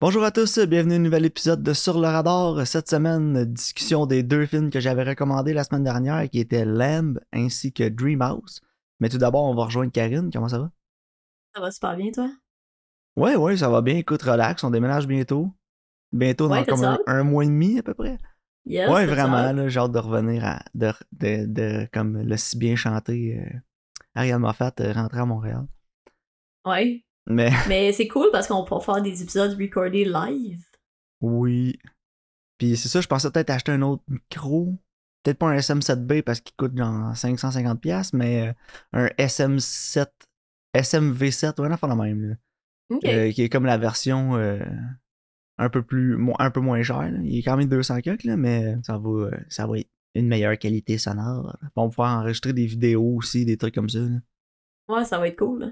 Bonjour à tous, bienvenue à un nouvel épisode de Sur le radar. Cette semaine, discussion des deux films que j'avais recommandés la semaine dernière, qui étaient Lamb ainsi que Dreamhouse. Mais tout d'abord, on va rejoindre Karine. Comment ça va? Ça va super bien, toi? Ouais, ouais, ça va bien. Écoute, relax, on déménage bientôt. Bientôt dans comme un, mois et demi à peu près. Yes, ouais, vraiment, là, j'ai hâte de revenir à. de, de, de- comme le si bien chanté euh, Ariane Moffat euh, rentrer à Montréal. Ouais. Mais Mais c'est cool parce qu'on peut faire des épisodes recordés live. oui. Puis c'est ça, je pensais peut-être acheter un autre micro. Peut-être pas un SM7B parce qu'il coûte genre 550$, mais euh, un SM7. SMV7, ouais, un la même. Là. Euh, qui est comme la version euh, un peu plus un peu moins chère. Il est quand même 200 coques, là, mais ça va, ça va être une meilleure qualité sonore. On va pouvoir enregistrer des vidéos aussi, des trucs comme ça. là. Ouais, ça va être cool. Là.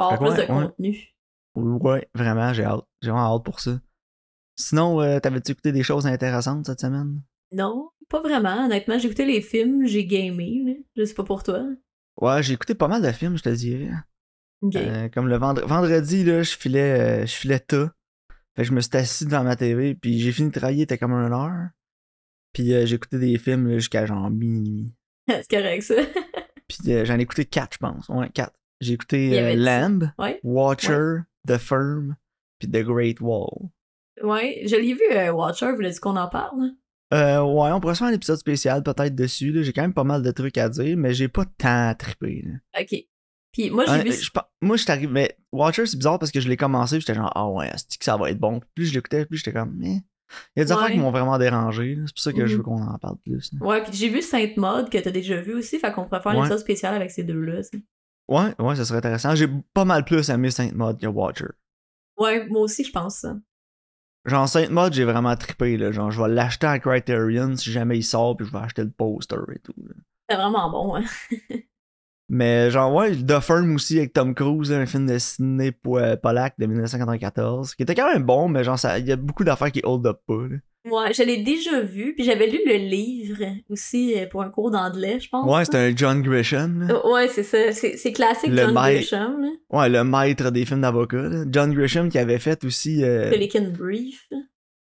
Avoir que plus ouais, de ouais. contenu. Ouais, vraiment, j'ai hâte. J'ai vraiment hâte pour ça. Sinon, euh, t'avais-tu écouté des choses intéressantes cette semaine? Non, pas vraiment. Honnêtement, j'ai écouté les films, j'ai gamé. Là. Je sais pas pour toi. Ouais, j'ai écouté pas mal de films, je te dirais. Euh, comme le vendre- vendredi, là, je filais, euh, je filais tas. Fait que je me suis assis devant ma TV, puis j'ai fini de travailler, c'était comme une heure. Puis euh, j'ai écouté des films jusqu'à genre minuit. c'est correct, ça. Puis j'en ai écouté quatre, je pense. Ouais, quatre. J'ai écouté euh? Lamb, Ouais. Watcher, The Firm, puis The Great Wall. Ouais. Je l'ai vu, euh, Watcher. Voulais-tu qu'on en parle? Euh, ouais, on pourrait se faire un épisode spécial peut-être dessus. J'ai quand même pas mal de trucs à dire, mais j'ai pas tant là. Ok. Puis moi, j'ai Ouais, vu. je pe- moi, je suis arrivé. Mais Watcher, c'est bizarre parce que je l'ai commencé, puis j'étais genre, ah ouais, c'est que ça va être bon? Plus je l'écoutais, plus j'étais comme, mais. Il y a des Ouais. affaires qui m'ont vraiment dérangé. C'est pour ça que je Mhm. veux qu'on en parle plus. là. Ouais, puis j'ai vu Sainte Mode que t'as déjà vu aussi. Fait qu'on pourrait faire un Ouais. épisode spécial avec ces deux-là. Ouais, ouais, ça serait intéressant. J'ai pas mal plus aimé Saint Maud que Watcher. Ouais, moi aussi, je pense ça. Genre, Saint Maud, j'ai vraiment trippé. Là. Genre, je vais l'acheter à Criterion si jamais il sort, puis je vais acheter le poster et tout. C'est vraiment bon, hein. Mais genre, ouais, The Firm aussi avec Tom Cruise, un film de Sidney Po- euh, Pollack de 1994, qui était quand même bon, mais genre, il y a beaucoup d'affaires qui hold up pas. là. Ouais, je l'ai déjà vu, puis j'avais lu le livre aussi euh, pour un cours d'anglais, je pense. Ouais, c'était un John Grisham. Euh, Ouais, c'est ça. C'est c'est classique Le John maître- Grisham, là. Ouais, le maître des films d'avocat. là. John Grisham qui avait fait aussi. euh, Pelican Brief.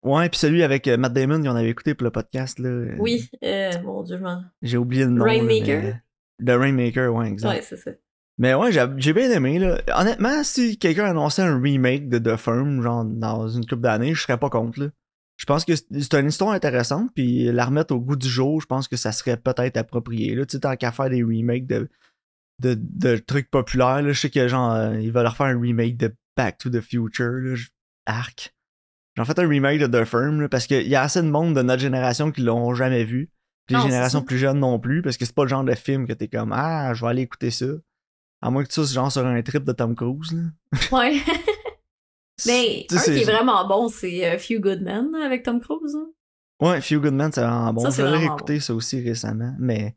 Ouais, puis celui avec euh, Matt Damon qu'on avait écouté pour le podcast. Là. euh, Oui, euh, mon dieu. J'ai oublié le nom. là, Rainmaker? mais- The Rainmaker, ouais, exact. Ouais, c'est ça. Mais ouais, j'ai j'ai bien aimé. Là. Honnêtement, si quelqu'un annonçait un remake de The Firm, genre dans une couple d'années, je serais pas contre. Là. Je pense que c'est une histoire intéressante, puis la remettre au goût du jour, je pense que ça serait peut-être approprié. Là. Tu sais, tant qu'à faire des remakes de, de, de trucs populaires, là, je sais que genre, euh, ils veulent refaire un remake de Back to the Future, là, je- arc. J'en fait un remake de The Firm, là, parce qu'il y a assez de monde de notre génération qui l'ont jamais vu. Puis les Non, générations plus jeunes non plus, parce que c'est pas le genre de film que t'es comme Ah, je vais aller écouter ça. À moins que tu sois genre sur un trip de Tom Cruise. Là. Ouais. Mais sais, un qui est vraiment bon, c'est euh, Few Good Men avec Tom Cruise. hein. Ouais, Few Good Men, c'est vraiment bon. Je vraiment réécouter ça aussi récemment, mais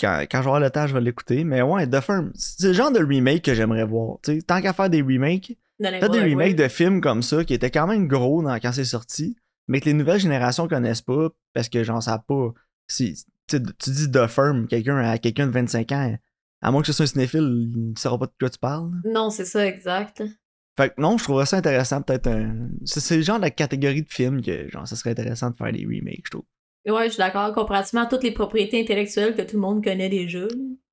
quand, quand j'aurai le temps, je vais l'écouter. Mais ouais, The Firm, c'est le genre de remake que j'aimerais voir. Tu sais, tant qu'à faire des remakes, faites des remakes de films comme ça qui étaient quand même gros dans, quand c'est sorti, mais que les nouvelles générations connaissent pas parce que ça a pas. si- tu sais, dis The Firm, quelqu'un à quelqu'un de 25 ans, à moins que ce soit un cinéphile, il ne saura pas de quoi tu parles. Non, c'est ça, exact. Fait que non, je trouverais ça intéressant, peut-être un. C'est le genre de catégorie de films que genre ça serait intéressant de faire des remakes, je trouve. Ouais, je suis d'accord. Comparativement à toutes les propriétés intellectuelles que tout le monde connaît déjà.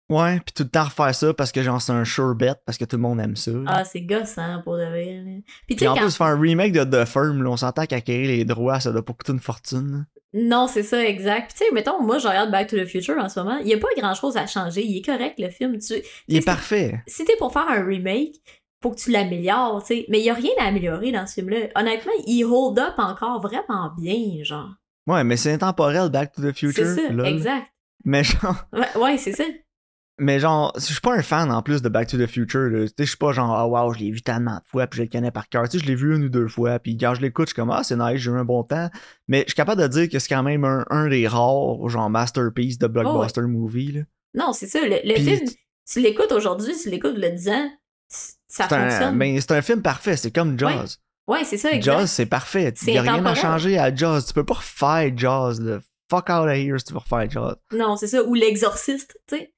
Ouais, puis tout le temps refaire ça parce que genre c'est un sure bet, parce que tout le monde aime ça. Ah, c'est gossant pour de vrai. là. Puis en quand... plus, faire un remake de The Firm, là, on s'entend qu'acquérir les droits, ça doit pas coûter une fortune. Non, c'est ça, exact. Puis tu sais, mettons, moi, je regarde Back to the Future en ce moment. Il y a pas grand-chose à changer. Il est correct, le film. Tu... Il est parfait. Si t'es pour faire un remake, faut que tu l'améliores, tu sais. Mais il y a rien à améliorer dans ce film-là. Honnêtement, il hold up encore vraiment bien, genre. Ouais, mais c'est intemporel, Back to the Future. C'est ça, lol. exact. Mais genre, Ouais, ouais, c'est ça. mais genre, je suis pas un fan en plus de Back to the Future. là. Tu sais, je suis pas genre, ah wow, je l'ai vu tellement de fois, puis je le connais par cœur. Tu sais, je l'ai vu une ou deux fois, puis quand je l'écoute, je suis comme, ah, c'est nice, j'ai eu un bon temps. Mais je suis capable de dire que c'est quand même un, un des rares, genre, masterpiece de blockbuster movie. Là. Non, c'est ça. Le, le Puis- film, tu l'écoutes aujourd'hui, tu l'écoutes le 10 ans, ça C'est un, fonctionne. ben, c'est un film parfait, c'est comme Jaws. Ouais, c'est ça, exact. Jaws, c'est parfait. Il y a rien à changer à Jaws. Tu peux pas refaire Jaws, là. Fuck out of here si tu veux refaire Jaws. Non, c'est ça. Ou l'exorciste, tu sais.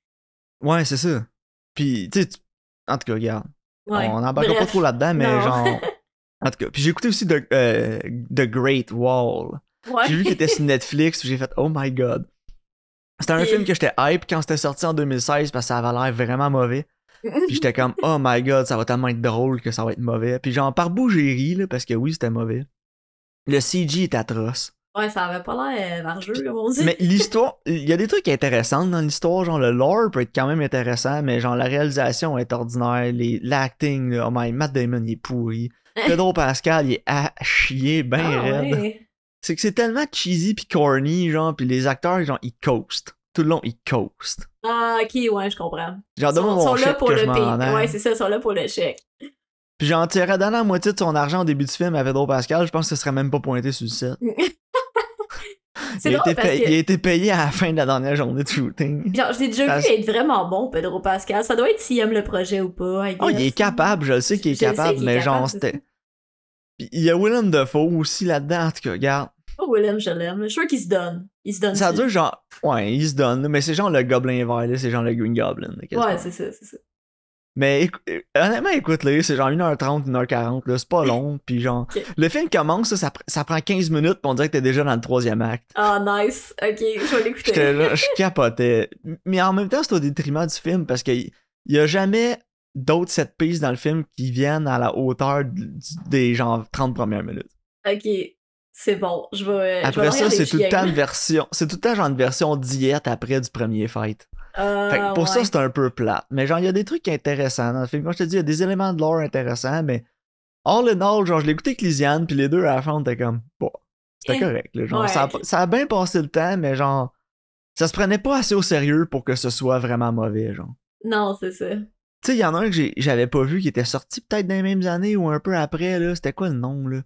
Ouais, c'est ça. Puis, tu sais, en tout cas, regarde. Ouais. On n'embarquera pas trop là-dedans, mais Non. genre, En tout cas, puis j'ai écouté aussi The, euh, The Great Wall. Ouais. J'ai vu qu'il était sur Netflix, j'ai fait Oh my god. C'était un film que j'étais hype quand c'était sorti en 2016 parce que ça avait l'air vraiment mauvais. Puis j'étais comme Oh my god, ça va tellement être drôle que ça va être mauvais. Puis genre, par bout, j'ai ri, là, parce que oui, c'était mauvais. Le CG est atroce. Ouais, ça avait pas l'air euh, vargeux, comme on dit. Mais l'histoire, il y a des trucs intéressants dans l'histoire, genre le lore peut être quand même intéressant, mais genre la réalisation est ordinaire, les- l'acting, oh my, Matt Damon il est pourri, Pedro Pascal il est à chier ben Ah, raide. ouais. C'est que c'est tellement cheesy pis corny, genre, pis les acteurs, genre, ils coastent. Tout le long, ils coastent. Ah, ok, ouais, je comprends. Genre, Ils sont, donne-moi mon sont là pour que le je m'en aille. Ouais, c'est ça, ils sont là pour le chèque. Pis j'en tirerais donner la moitié de son argent au début du film à Pedro Pascal, je pense que ce serait même pas pointé sur le set. C'est il, a drôle été parce payé, que. il a été payé à la fin de la dernière journée de shooting. Genre, je l'ai déjà Parce- vu être vraiment bon, Pedro Pascal. Ça doit être s'il aime le projet ou pas. Oh, il est capable, je le sais qu'il est Je capable, est mais genre, capable, c'était. Pis il y a Willem Dafoe aussi là-dedans, en tout cas, regarde. Oh, Willem, je l'aime. Je suis sûr qu'il se donne. Il se donne. Ça dure genre. Ouais, il se donne, mais c'est genre le gobelin vert, c'est genre le Green Goblin. là. Ouais, c'est ça, c'est ça. Mais euh, honnêtement, écoute-le, c'est genre 1h30, 1h40, là, c'est pas long, puis genre, le film commence, ça, ça, pr- ça prend 15 minutes, pis on dirait que t'es déjà dans le troisième acte. Ah, nice. Ok, je vais l'écouter. Je capotais. Mais en même temps, c'est au détriment du film, parce qu'il y a jamais d'autres set pieces dans le film qui viennent à la hauteur des genre 30 premières minutes. Ok, c'est bon. Je vais. je vais Après ça, c'est tout le temps une version, c'est tout le temps genre une version diète après du premier fight. Ah, Fait que pour ça, c'est un peu plate. Mais genre, il y a des trucs intéressants dans le film. Comme je te dis, il y a des éléments de lore intéressants, mais all in all, genre, je l'ai écouté avec Lisiane, puis les deux à la fin, on était comme, bon, c'était Eh, correct. Là, genre, ouais. ça, a, ça a bien passé le temps, mais genre, ça se prenait pas assez au sérieux pour que ce soit vraiment mauvais, genre. Non, c'est ça. Tu sais, il y en a un que j'avais pas vu qui était sorti peut-être dans les mêmes années ou un peu après, là. C'était quoi le nom, là?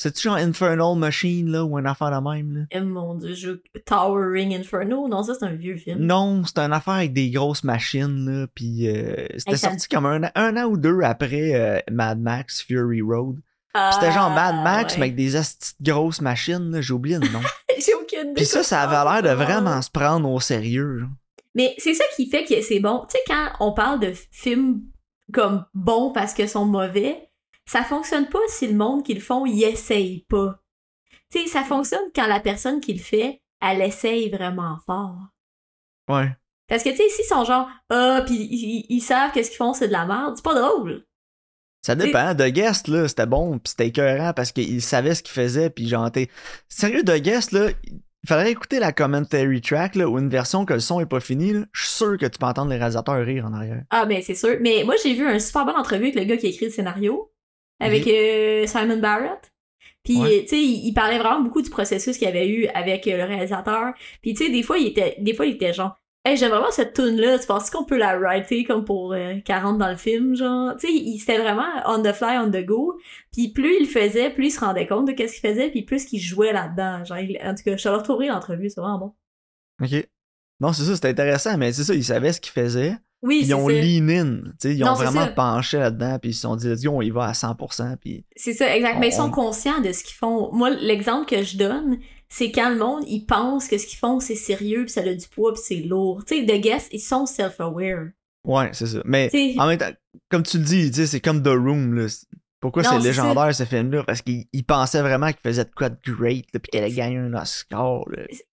C'est-tu genre Infernal Machine, là, ou un affaire de même, là? Eh, mon dieu, je... Towering Inferno. Non, ça, c'est un vieux film. Non, c'était une affaire avec des grosses machines, là, puis euh, c'était sorti comme un, un an ou deux après euh, Mad Max Fury Road. C'était genre Mad Ah, Max, ouais. mais avec des grosses machines, là, j'ai oublié le nom. J'ai aucune idée. puis ça, ça avait l'air de vraiment se prendre au sérieux. Mais c'est ça qui fait que c'est bon. Tu sais, quand on parle de films comme bons parce qu'ils sont mauvais, ça fonctionne pas si le monde qui le font, y essaye pas. Tu sais, ça fonctionne quand la personne qui le fait, elle essaye vraiment fort. Ouais. Parce que, tu sais, s'ils sont genre, ah, pis ils, ils savent que ce qu'ils font, c'est de la merde, c'est pas drôle. Ça dépend. The Guest, là, c'était bon, puis c'était écœurant parce qu'il savait ce qu'il faisait, puis genre, t'es... Sérieux, The Guest, là, il faudrait écouter la commentary track, là, ou une version que le son est pas fini, là. Je suis sûr que tu peux entendre les réalisateurs rire en arrière. Ah, ben, c'est sûr. Mais moi, j'ai vu un super bonne entrevue avec le gars qui a écrit le scénario, avec euh, Simon Barrett. Puis, Ouais. tu sais, il, il parlait vraiment beaucoup du processus qu'il avait eu avec euh, le réalisateur. Puis, tu sais, des fois, il était, des fois, il était genre, hey, j'aime vraiment cette tune là tu penses qu'on peut la writer comme pour euh, 40 dans le film, genre? Tu sais, il c'était vraiment on the fly, on the go. Puis, plus il le faisait, plus il se rendait compte de qu'est-ce qu'il faisait, puis plus qu'il jouait là-dedans. Genre, il- en tout cas, je te retrouverai l'entrevue, c'est vraiment bon. OK. Non, c'est ça, c'était intéressant, mais c'est ça, ils savaient ce qu'ils faisaient. Oui, Ils ont ça. lean in. Ils ont Non, vraiment ça. penché là-dedans, puis ils se sont dit, let's go, on y va à 100%. Puis... C'est ça, exact. Mais ils sont On- conscients de ce qu'ils font. Moi, l'exemple que je donne, c'est quand le monde, ils pensent que ce qu'ils font, c'est sérieux, puis ça a du poids, puis c'est lourd. Tu sais, The Guest, ils sont self-aware. Ouais, c'est ça. Mais en même temps, comme tu le dis, c'est comme The Room. Là. Pourquoi c'est légendaire ce film-là? Parce qu'il il pensait vraiment qu'il faisait de quoi de great, là, puis qu'il allait gagner un Oscar.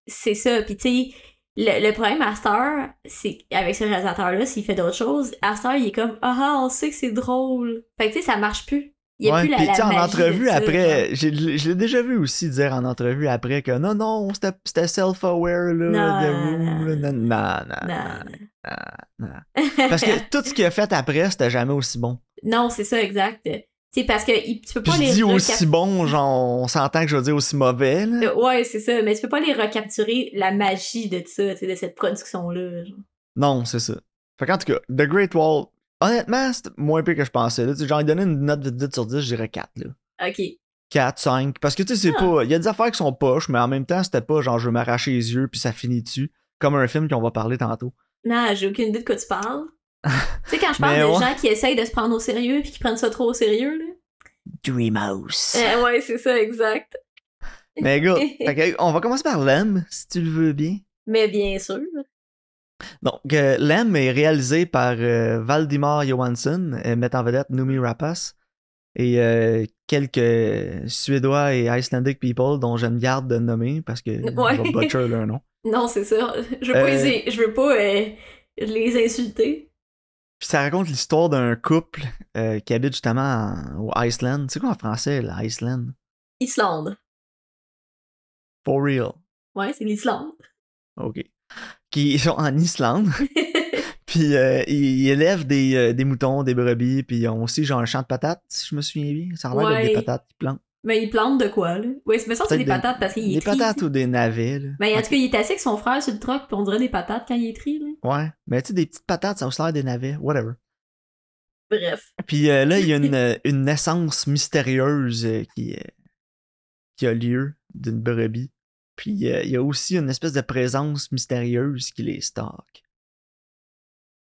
c'est ça. Puis tu sais, le, le problème à Star, c'est avec ce réalisateur-là, s'il fait d'autres choses, à Star, il est comme Ah ah, on sait que c'est drôle. Fait que tu sais, ça marche plus. Il y a ouais, plus la, la tu sais, en magie de entrevue ça, après, je l'ai déjà vu aussi dire en entrevue après que non, non, c'était self-aware, là, non, non, Non. non, non. Parce que tout ce qu'il a fait après, c'était jamais aussi bon. non, c'est ça, exact. Sais, parce que tu peux Puis pas je les dis recap- aussi bon, genre, on s'entend que je veux dire aussi mauvais, là. Euh, Ouais, c'est ça. Mais tu peux pas les recapturer la magie de ça, de cette production-là. Non, c'est ça. Fait qu'en tout cas, The Great Wall, honnêtement, c'est moins pire que je pensais. Là. Genre, il donnait une note de 10 sur 10, je dirais 4. Là. Ok. 4, 5. Parce que tu sais, c'est Ah. pas. Il y a des affaires qui sont poches, mais en même temps, c'était pas genre je veux m'arracher les yeux puis ça finit dessus. Comme un film qu'on va parler tantôt. Non, j'ai aucune idée de quoi tu parles. Tu sais, quand je parle de ouais. gens qui essayent de se prendre au sérieux puis qui prennent ça trop au sérieux, là. Dreamhouse. Euh, ouais, c'est ça, exact. Mais gars, on va commencer par Lem, si tu le veux bien. Mais bien sûr. Donc, euh, Lem est réalisé par euh, Valdimar Johansson, euh, mettant en vedette Numi Rapace. et euh, quelques Suédois et Icelandic people dont je me garde de nommer parce que Ouais. je butcher leur nom. Non, c'est ça. Je veux pas, Euh, je veux pas les insulter. Puis ça raconte l'histoire d'un couple euh, qui habite justement en- au Iceland. C'est quoi en français, là, Iceland? Islande. For real. Ouais, c'est l'Islande. OK. Qui sont en Islande. Puis euh, ils, élèvent des, euh, des moutons, des brebis, puis ils ont aussi genre un champ de patates, si je me souviens bien. Ça a l'air Ouais. des patates qu'ils plantent. Mais il plante de quoi, là? Me semble que c'est des, patates parce qu'il est Des tri. patates ou des navets, là. Ben, en tout cas, il est assis avec son frère sur le truck, puis on dirait des patates quand il est tri, là. Ouais. Mais tu sais, des petites patates, ça aussi l'air des navets. Whatever. Bref. Puis euh, là, il y a une, euh, une naissance mystérieuse euh, qui, euh, qui a lieu d'une brebis. Puis il y a aussi une espèce de présence mystérieuse qui les stocke.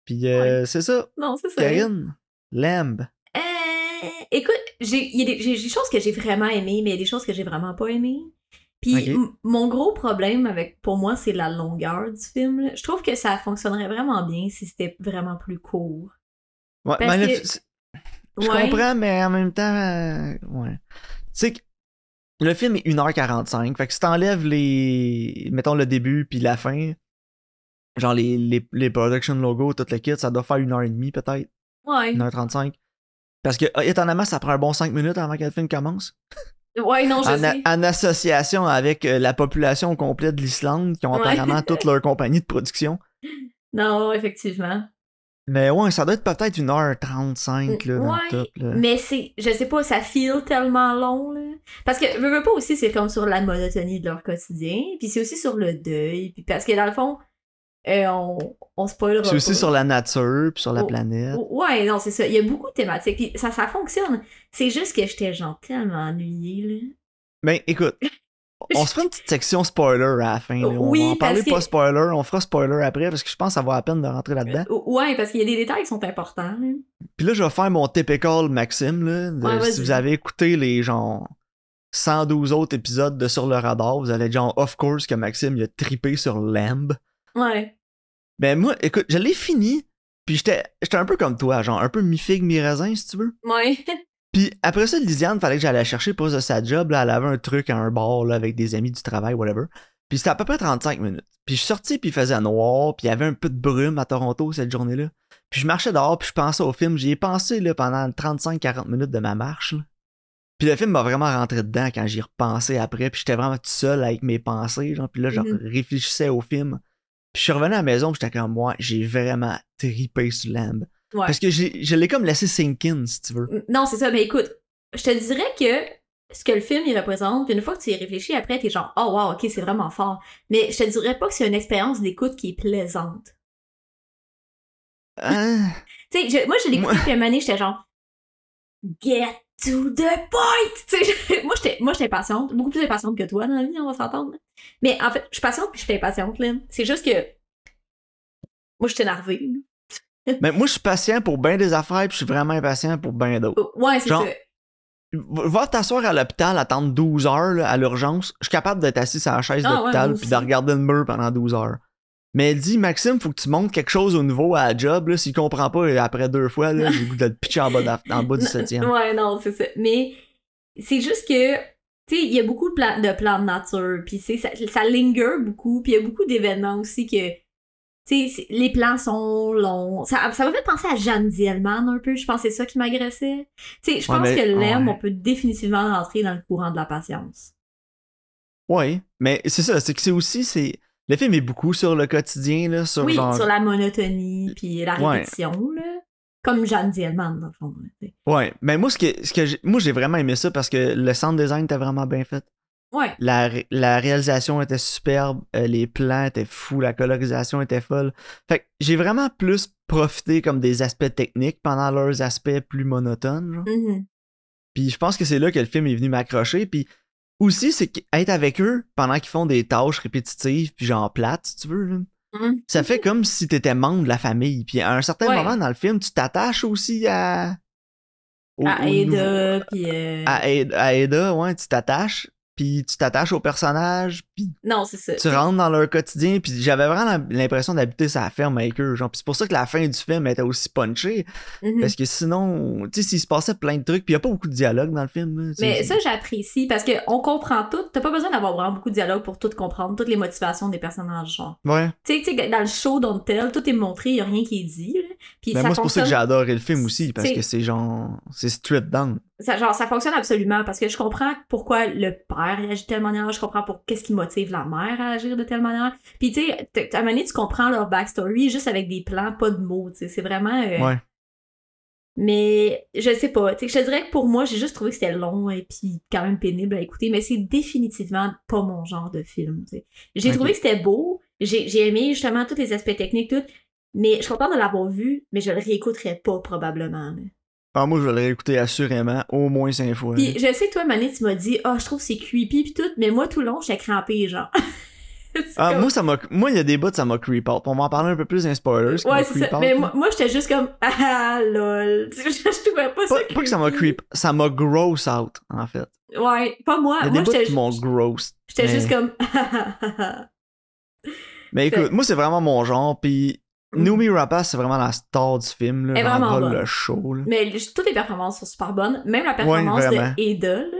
Puis euh, c'est ça, Non, c'est ça. Karine, Lamb. Écoute, j'ai il y a des, j'ai- des choses que j'ai vraiment aimées, mais il y a des choses que j'ai vraiment pas aimées. Puis m- mon gros problème avec pour moi, c'est la longueur du film. là. Je trouve que ça fonctionnerait vraiment bien si c'était vraiment plus court. Ouais, Parce que- c'est- je Ouais. comprends, mais en même temps, euh, ouais. Tu sais que le film est 1h45, fait que si t'enlèves les. mettons le début puis la fin, genre les, les, les production logos, tout le kit, ça doit faire 1h30 peut-être. Ouais. 1h35. Parce que, ah, étonnamment, ça prend un bon 5 minutes avant que le film commence. Ouais, non, je En, sais. en association avec euh, la population complète de l'Islande, qui ont Ouais. apparemment toute leur compagnie de production. Non, effectivement. Mais ouais, ça doit être peut-être 1h35 là, dans Ouais, le top. Là. Mais c'est, je sais pas, ça feel tellement long, là. Parce que, veux, veux pas aussi, c'est comme sur la monotonie de leur quotidien, puis c'est aussi sur le deuil, puis parce que dans le fond, euh, on, on spoilera C'est aussi sur la nature, puis sur la Oh, planète. Ouais, non, c'est ça. Il y a beaucoup de thématiques, puis ça, ça fonctionne. C'est juste que j'étais genre tellement ennuyée, là. Ben écoute, on se fera une petite section spoiler à la fin. là. On Oui, va en parler que- pas spoiler, on fera spoiler après parce que je pense que ça vaut la peine de rentrer là-dedans. Euh, Ouais, parce qu'il y a des détails qui sont importants, là. Puis là, je vais faire mon typical Maxime. Là, de- Ouais, vas-y. si vous avez écouté les genre 112 autres épisodes de Sur le radar, vous allez être genre of course que Maxime il a tripé sur Lamb. Ouais. Ben moi, écoute, je l'ai fini. Puis j'étais j'étais un peu comme toi, genre un peu mi-figue, mi-raisin, si tu veux. Ouais. Puis après ça, Lisiane, fallait que j'allais la chercher pour sa job. Là, elle avait un truc à un bar là, avec des amis du travail, whatever. Puis c'était à peu près 35 minutes. Puis je suis sorti, puis il faisait noir, puis il y avait un peu de brume à Toronto cette journée-là. Puis je marchais dehors, puis je pensais au film. J'y ai pensé là, pendant 35-40 minutes de ma marche. là. Puis le film m'a vraiment rentré dedans quand j'y repensais après. Puis j'étais vraiment tout seul avec mes pensées. Genre, puis là, je Mhm. réfléchissais au film. Puis je suis revenu à la maison, j'étais comme, moi, j'ai vraiment tripé sur Lamb. Ouais. Parce que je l'ai comme laissé sink in, si tu veux. Non, c'est ça. Mais écoute, je te dirais que ce que le film il représente, puis une fois que tu y réfléchis, après, t'es genre, oh wow, ok, c'est vraiment fort. Mais je te dirais pas que c'est une expérience d'écoute qui est plaisante. Hein? Tu sais, moi, je l'ai écouté, Moi- puis à un moment j'étais genre, get to the point! Tu sais, moi, j'étais, moi, j'étais impatiente, beaucoup plus impatiente que toi dans la vie, on va s'entendre. Mais en fait, je suis patiente, puis je suis impatiente, là. C'est juste que, moi, je suis énervée. Mais moi, je suis patient pour bien des affaires, puis je suis vraiment impatient pour bien d'autres. Ouais, c'est Genre, ça. Va t'asseoir à l'hôpital, attendre 12 heures là, à l'urgence. Je suis capable d'être assis sur la chaise Ah ouais, d'hôpital moi puis de regarder le mur pendant 12 heures. Mais elle dit, Maxime, faut que tu montres quelque chose au nouveau à la job. Là. S'il comprend pas euh, après deux fois, là, j'ai le goût de le pitcher en bas, en bas du septième. Ouais, non, c'est ça. Mais c'est juste que, tu sais, il y a beaucoup de plans de, nature, puis ça, ça linger beaucoup, puis il y a beaucoup d'événements aussi que, tu sais, les plans sont longs. Ça ça m'a fait penser à Jeanne Dielman un peu, je pense que c'est ça qui m'agressait. Tu sais, je Ouais, pense mais- que l'aime, ouais. on peut définitivement rentrer dans le courant de la patience. Ouais, mais c'est ça, c'est que c'est aussi, c'est. Le film est beaucoup sur le quotidien, là, sur oui, genre. sur la monotonie, puis la Ouais. répétition, là. Comme Jeanne Dielman, dans le fond. là. Ouais, mais moi, ce que, ce que j'ai- moi, j'ai vraiment aimé ça parce que le sound design était vraiment bien fait. Ouais. La, ré- la réalisation était superbe, euh, les plans étaient fous, la colorisation était folle. Fait que j'ai vraiment plus profité comme des aspects techniques pendant leurs aspects plus monotones. genre. Mhm. Puis je pense que c'est là que le film est venu m'accrocher. Puis aussi, c'est qu'être avec eux pendant qu'ils font des tâches répétitives, puis genre plates, si tu veux, là, Mhm. ça fait comme si t'étais membre de la famille. Puis à un certain Ouais. moment dans le film, tu t'attaches aussi à. au- À au nouveau- Ada, puis... euh, à Ada, à Ada, ouais, tu t'attaches. Puis tu t'attaches au personnage, puis Non, c'est ça. tu rentres dans leur quotidien, puis j'avais vraiment l'impression d'habiter sa ferme avec eux, genre. Puis c'est pour ça que la fin du film était aussi punchée, Mhm. parce que sinon, tu sais, s'il se passait plein de trucs, puis il y a pas beaucoup de dialogue dans le film, Mais c'est- ça, j'apprécie parce qu'on comprend tout. T'as pas besoin d'avoir vraiment beaucoup de dialogue pour tout comprendre, toutes les motivations des personnages, genre. Ouais. Tu sais, tu sais, dans le show Don't Tell, tout est montré, y a rien qui est dit, là. Puis Ben ça moi, c'est pour ça que j'ai adoré le film aussi, parce que c'est genre, c'est stripped down. ça, genre, ça fonctionne absolument parce que je comprends pourquoi le père réagit de telle manière, je comprends pour qu'est-ce qui motive la mère à agir de telle manière. Puis tu sais, à un moment donné, tu comprends leur backstory juste avec des plans, pas de mots, tu sais, c'est vraiment... euh, Ouais. Mais je sais pas, tu sais, je te dirais que pour moi, j'ai juste trouvé que c'était long et puis quand même pénible à écouter, mais c'est définitivement pas mon genre de film, tu sais. J'ai trouvé que c'était beau, j'ai j'ai aimé justement tous les aspects techniques, tout, mais je suis contente de l'avoir vu, mais je le réécouterais pas probablement. là. Ah, moi, je vais le réécouter assurément, au moins cinq fois. Puis je sais que toi, Mané, tu m'as dit, ah, je trouve que c'est creepy pis tout, mais moi, tout le long, j'étais crampée, genre. Ah, comme- moi, ça m'a. Moi, il y a des bouts, ça m'a creep out. On va en parler un peu plus dans spoilers. Ouais, c'est ça. out, Mais moi, moi j'étais juste comme, ah, lol. Je, je trouvais pas ça. Pas, pas que ça m'a creep, ça m'a gross out, en fait. Ouais, pas moi. Il y a Moi, des bouts j'étais qui m'ont gross. j'étais mais- juste comme, Mais écoute, moi, c'est vraiment mon genre, puis. Noomi Rapace, c'est vraiment la star du film, là. Elle est vraiment bonne. le show, là. Mais toutes les performances sont super bonnes. Même la performance vraiment. de Ada, là.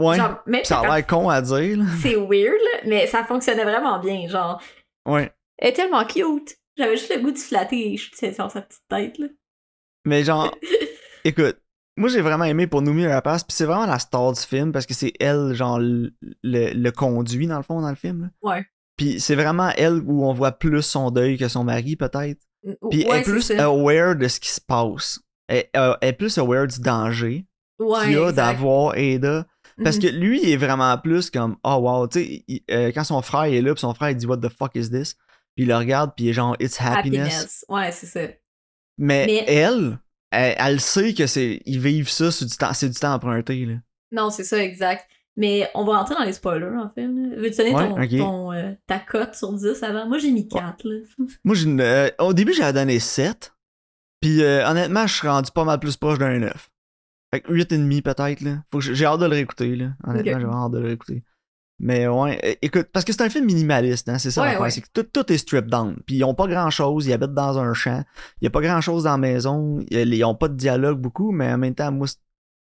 Ouais. Genre, même ça a l'air con à dire. C'est weird, là, mais ça fonctionnait vraiment bien. Genre, Ouais. elle est tellement cute. J'avais juste le goût de flatter je suis sur sa petite tête, là. Mais genre, écoute, moi j'ai vraiment aimé pour Noomi Rapace, puis c'est vraiment la star du film parce que c'est elle, genre, le, le- le conduit dans le fond dans le film. là. Ouais. Puis c'est vraiment elle où on voit plus son deuil que son mari, peut-être. Puis elle est plus c'est aware de ce qui se passe. Elle, euh, elle est plus aware du danger Ouais, qu'il y a d'avoir Ada. Parce Mhm. que lui, il est vraiment plus comme Oh wow, tu sais, euh, quand son frère est là, puis son frère il dit What the fuck is this? Puis il le regarde, puis il est genre It's happiness. happiness. Ouais, c'est ça. Mais, Mais- elle, elle, elle sait que c'est ils vivent ça sur du temps, c'est du temps emprunté là. Non, c'est ça, exact. Mais on va rentrer dans les spoilers, en fait. Veux-tu donner Ouais, ton, ok. ton, euh, ta cote sur 10 avant? Moi, j'ai mis 4, là. Moi, euh, au début, j'avais donné 7. Puis euh, honnêtement, je suis rendu pas mal plus proche d'un 9. Fait que 8,5 peut-être, là. Faut que j'ai hâte de le réécouter, là. Honnêtement, Ok. j'ai vraiment hâte de le réécouter. Mais ouais, écoute, parce que c'est un film minimaliste, hein, c'est ça Ouais, l'affaire, ouais. c'est que tout, tout est stripped down. Puis ils ont pas grand-chose, ils habitent dans un champ, il y a pas grand-chose dans la maison, ils ont pas de dialogue beaucoup, mais en même temps, moi,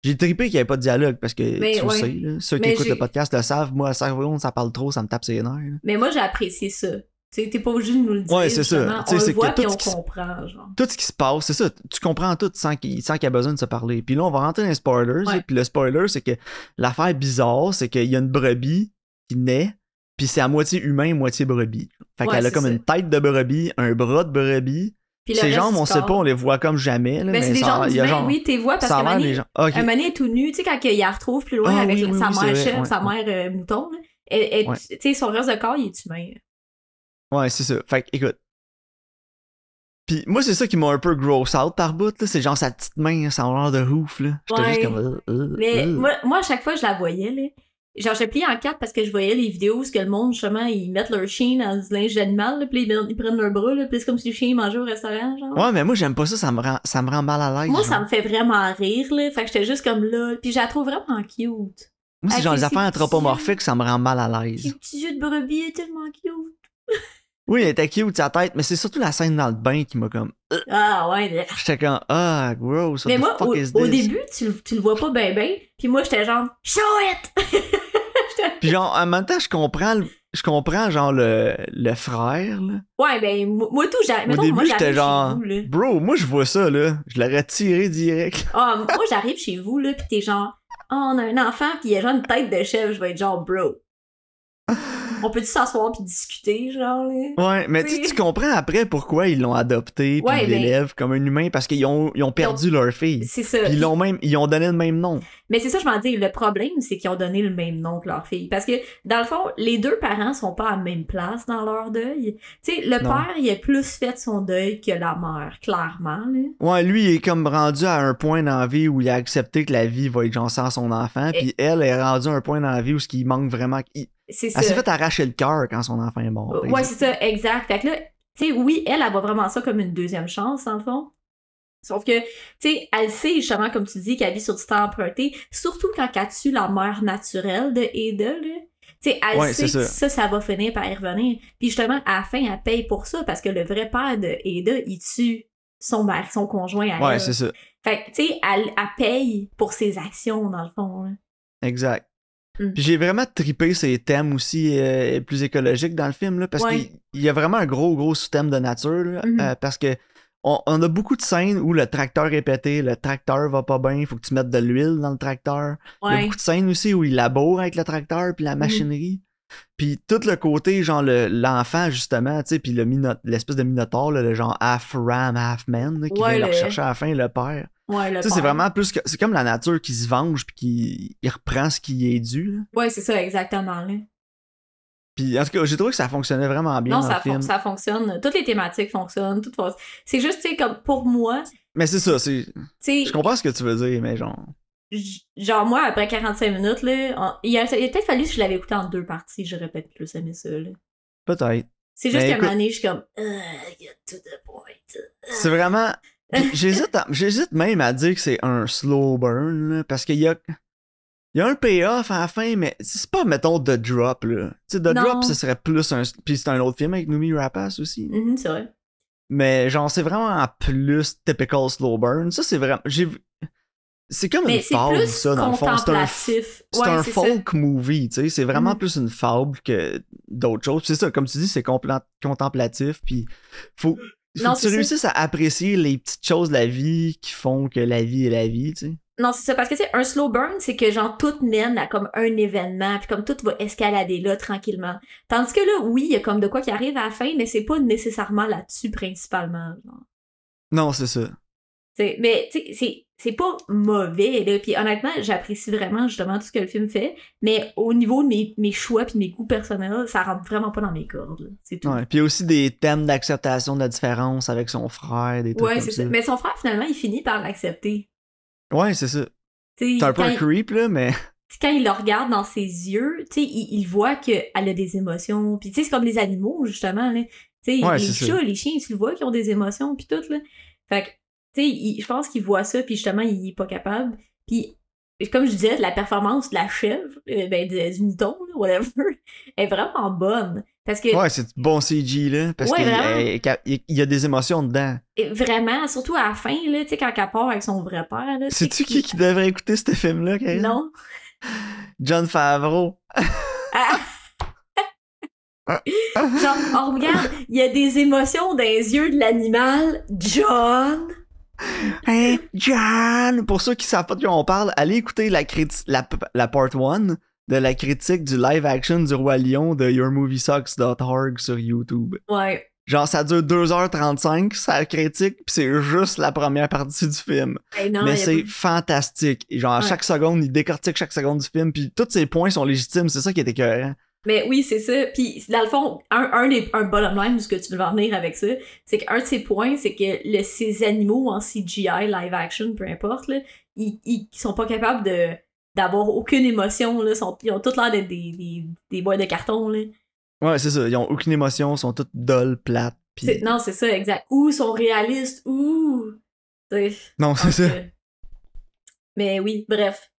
j'ai trippé qu'il y ait pas de dialogue parce que Mais tu ouais. sais, là, ceux qui écoutent le podcast le savent, moi, à 5 secondes, ça parle trop, ça me tape ses nerfs. là. Mais moi, j'ai apprécié ça. Tu t'es pas obligé de nous le dire. Ouais, c'est ça. On le voit que puis on comprend, genre. tout ce qui se passe, c'est ça, tu comprends tout sans qu'il y ait besoin de se parler. Puis là, on va rentrer dans les spoilers. Ouais. Puis le spoiler, c'est que l'affaire bizarre, c'est qu'il y a une brebis qui naît, puis c'est à moitié humain, moitié brebis. Fait Ouais, qu'elle a comme ça. une tête de brebis, un bras de brebis. Reste jambes, du on sait pas, on les voit comme jamais. Là, Ben, c'est des jambes il y a d'humain, genre- oui, t'es vois, parce que Mané, gens. Mané est tout nu, tu sais, quand il la retrouve plus loin Ah, avec oui, la- oui, sa oui, mère chèvre, ouais, sa ouais. mère euh, mouton, là. Ouais. Tu sais, son reste de corps, il est humain. Ouais, c'est ça. Fait que, écoute. Puis moi, c'est ça qui m'a un peu gross out par bout, là. C'est genre sa petite main, ça a l'air de ouf, là. J'étais juste comme. euh, euh, Mais moi, moi, à chaque fois, je la voyais, là. Genre, je pliais en quatre parce que je voyais les vidéos où ce que le monde, justement, ils mettent leur chien dans du linge d'animal, là, puis ils, ils prennent leur bras, là, puis c'est comme si le chien mangeait au restaurant, genre. Ouais, mais moi, j'aime pas ça, ça me rend, ça me rend mal à l'aise. Moi, genre. ça me fait vraiment rire, là. Fait que j'étais juste comme là. Puis je la trouve vraiment cute. Moi, c'est genre les affaires anthropomorphiques, ça me rend mal à l'aise. Ses petits yeux de brebis est tellement cute. Oui, elle était cute, sa tête, mais c'est surtout la scène dans le bain qui m'a comme. Ah ouais. mais- J'étais comme, ah, gross, Mais moi, au, début, tu, le- tu le vois pas ben ben. Puis moi, j'étais genre, show it! Puis genre, en même temps, je comprends, le- je comprends, genre, le, le frère, là. ouais, ben, moi, tout, j'arrive. Au début, j'étais genre, chez vous, là. bro, moi, je vois ça, là. Je l'aurais tiré direct. Ah, moi, j'arrive chez vous, là, pis t'es genre, ah, on a un enfant, pis il a genre une tête de chèvre. Je vais être genre, bro. On peut-tu s'asseoir pis discuter, genre, là? Ouais, mais tu tu comprends après pourquoi ils l'ont adopté, puis Ouais, ils mais- l'élèvent comme un humain, parce qu'ils ont, ils ont perdu leur fille. C'est ça. Puis ils l'ont même, ils ont donné le même nom. Mais c'est ça, je m'en dis, le problème, c'est qu'ils ont donné le même nom que leur fille. Parce que, dans le fond, les deux parents sont pas à la même place dans leur deuil. Tu sais, le Non. père, il a plus fait son deuil que la mère, clairement, là. Ouais, lui, il est comme rendu à un point dans la vie où il a accepté que la vie va être genre sans son enfant, puis elle est rendue à un point dans la vie où ce qui manque vraiment. il- C'est Elle ça. s'est fait arracher le cœur quand son enfant est mort. ouais, c'est ça, exact. Fait que là, tu sais, oui, elle, elle voit vraiment ça comme une deuxième chance, dans le fond. Sauf que, tu sais, elle sait justement, comme tu dis, qu'elle vit sur du temps emprunté, surtout quand elle tue la mère naturelle de Ada, là. Tu sais, elle Ouais, sait que ça. ça, ça va finir par y revenir. Puis justement, à la fin, elle paye pour ça parce que le vrai père de Ada, il tue son mari, son conjoint à Ouais, elle. c'est ça. Fait que, tu sais, elle, elle paye pour ses actions, dans le fond. là. Exact. Mm. Puis j'ai vraiment trippé ces thèmes aussi euh, plus écologiques dans le film, là, parce Ouais. qu'il il y a vraiment un gros, gros sous-thème de nature, là, Mhm. euh, parce que on, on a beaucoup de scènes où le tracteur est pété, le tracteur va pas bien, il faut que tu mettes de l'huile dans le tracteur. Il y a beaucoup de scènes aussi où il laboure avec le tracteur puis la Mhm. machinerie. Puis tout le côté, genre le- l'enfant, justement, tu sais, puis le l'espèce de minotaure, là, le genre half ram, half man, là, qui Ouais, vient le- rechercher à la fin, le père. Ouais, le Tu sais, c'est vraiment plus que. C'est comme la nature qui se venge puis qui il reprend ce qui est dû. là. Ouais, c'est ça, exactement. Là. Puis en tout cas, j'ai trouvé que ça fonctionnait vraiment bien non, dans ça, le film. fon- ça fonctionne. Toutes les thématiques fonctionnent. Tout C'est juste, tu sais, comme pour moi, Mais c'est ça, c'est. Je comprends ce que tu veux dire, mais genre. genre moi, après 45 minutes, là, il a, il a peut-être fallu que je l'avais écouté en deux parties, j'aurais peut-être plus aimé ça. Peut-être. C'est juste qu'à un moment donné, je suis comme, uh, get to the point. C'est vraiment. J'hésite, j'hésite même à dire que c'est un slow burn, là, parce qu'il y a. Il y a un payoff à la fin, mais c'est pas, mettons, The Drop, là. Tu sais, The Non. Drop, ce serait plus un. Puis c'est un autre film avec Numi Rapace aussi. Mhm, c'est vrai. Mais genre, c'est vraiment en plus typical slow burn. Ça, c'est vraiment. J'ai C'est comme Mais une fable, ça, dans le fond. C'est un, Ouais, un ça. folk movie, tu sais. C'est vraiment Mhm. plus une fable que d'autres choses. C'est ça, comme tu dis, c'est contemplatif. Puis faut Non, tu réussisses à apprécier les petites choses de la vie qui font que la vie est la vie, tu sais. Non, c'est ça, parce que tu sais, un slow burn, c'est que genre tout mène à comme un événement, puis comme tout va escalader là tranquillement. Tandis que là, oui, il y a comme de quoi qui arrive à la fin, mais c'est pas nécessairement là-dessus principalement. Genre. Non, c'est ça. T'sais, mais tu sais, c'est c'est pas mauvais, là. Puis honnêtement, j'apprécie vraiment justement tout ce que le film fait, mais au niveau de mes, mes choix puis mes goûts personnels, ça rentre vraiment pas dans mes cordes. là. C'est tout. Ouais. Puis il y a aussi des thèmes d'acceptation de la différence avec son frère, des trucs Ouais, comme c'est ça. Mais son frère, finalement, il finit par l'accepter. Ouais, c'est ça. C'est un peu un creep, là, mais. Quand il le regarde dans ses yeux, tu sais, il, il voit qu'elle a des émotions. Puis tu sais, c'est comme les animaux, justement, là. Tu sais, Ouais, les chats, ça. les chiens, tu le vois qu'ils ont des émotions, puis tout, là. Fait que, sais, il- je pense qu'il voit ça, puis justement, il est pas capable. Puis, comme je disais, la performance de la chèvre, euh, ben, de- du mouton, whatever, est vraiment bonne. Parce que, Ouais, c'est bon CG, là. Parce Ouais, qu'il vraiment. il- il- il y a des émotions dedans. et vraiment, surtout à la fin, là, tu sais, quand elle part avec son vrai père, là. Sais-tu tu sais, qui, qui devrait écouter ce film-là, Karine? Non. John Favreau. Ah! Genre, on regarde, il y a des émotions dans les yeux de l'animal. John! Hey, John! Pour ceux qui savent pas de quoi on parle, allez écouter la, la, la part 1 de la critique du live action du Roi Lion de yourmoviesucks.org sur YouTube. Ouais. Genre, ça dure 2h35, sa critique, pis c'est juste la première partie du film. Hey, non, Mais c'est pas- fantastique. Et genre, à Ouais. chaque seconde, il décortique chaque seconde du film, puis tous ses points sont légitimes, c'est ça qui est écœurant. Mais oui, c'est ça. Puis, dans le fond, un, un, des, un bottom line de ce que tu veux en venir avec ça, c'est qu'un de ses points, c'est que le, ces animaux en CGI, live action, peu importe, là, ils, ils sont pas capables de d'avoir aucune émotion. Là, sont, ils ont tous l'air d'être des, des, des boîtes de carton. Là. Ouais, c'est ça. Ils ont aucune émotion, sont toutes dolles, plates, pis... Non, c'est ça, exact. Ou sont réalistes, ou. Non, c'est ça. Mais oui, bref.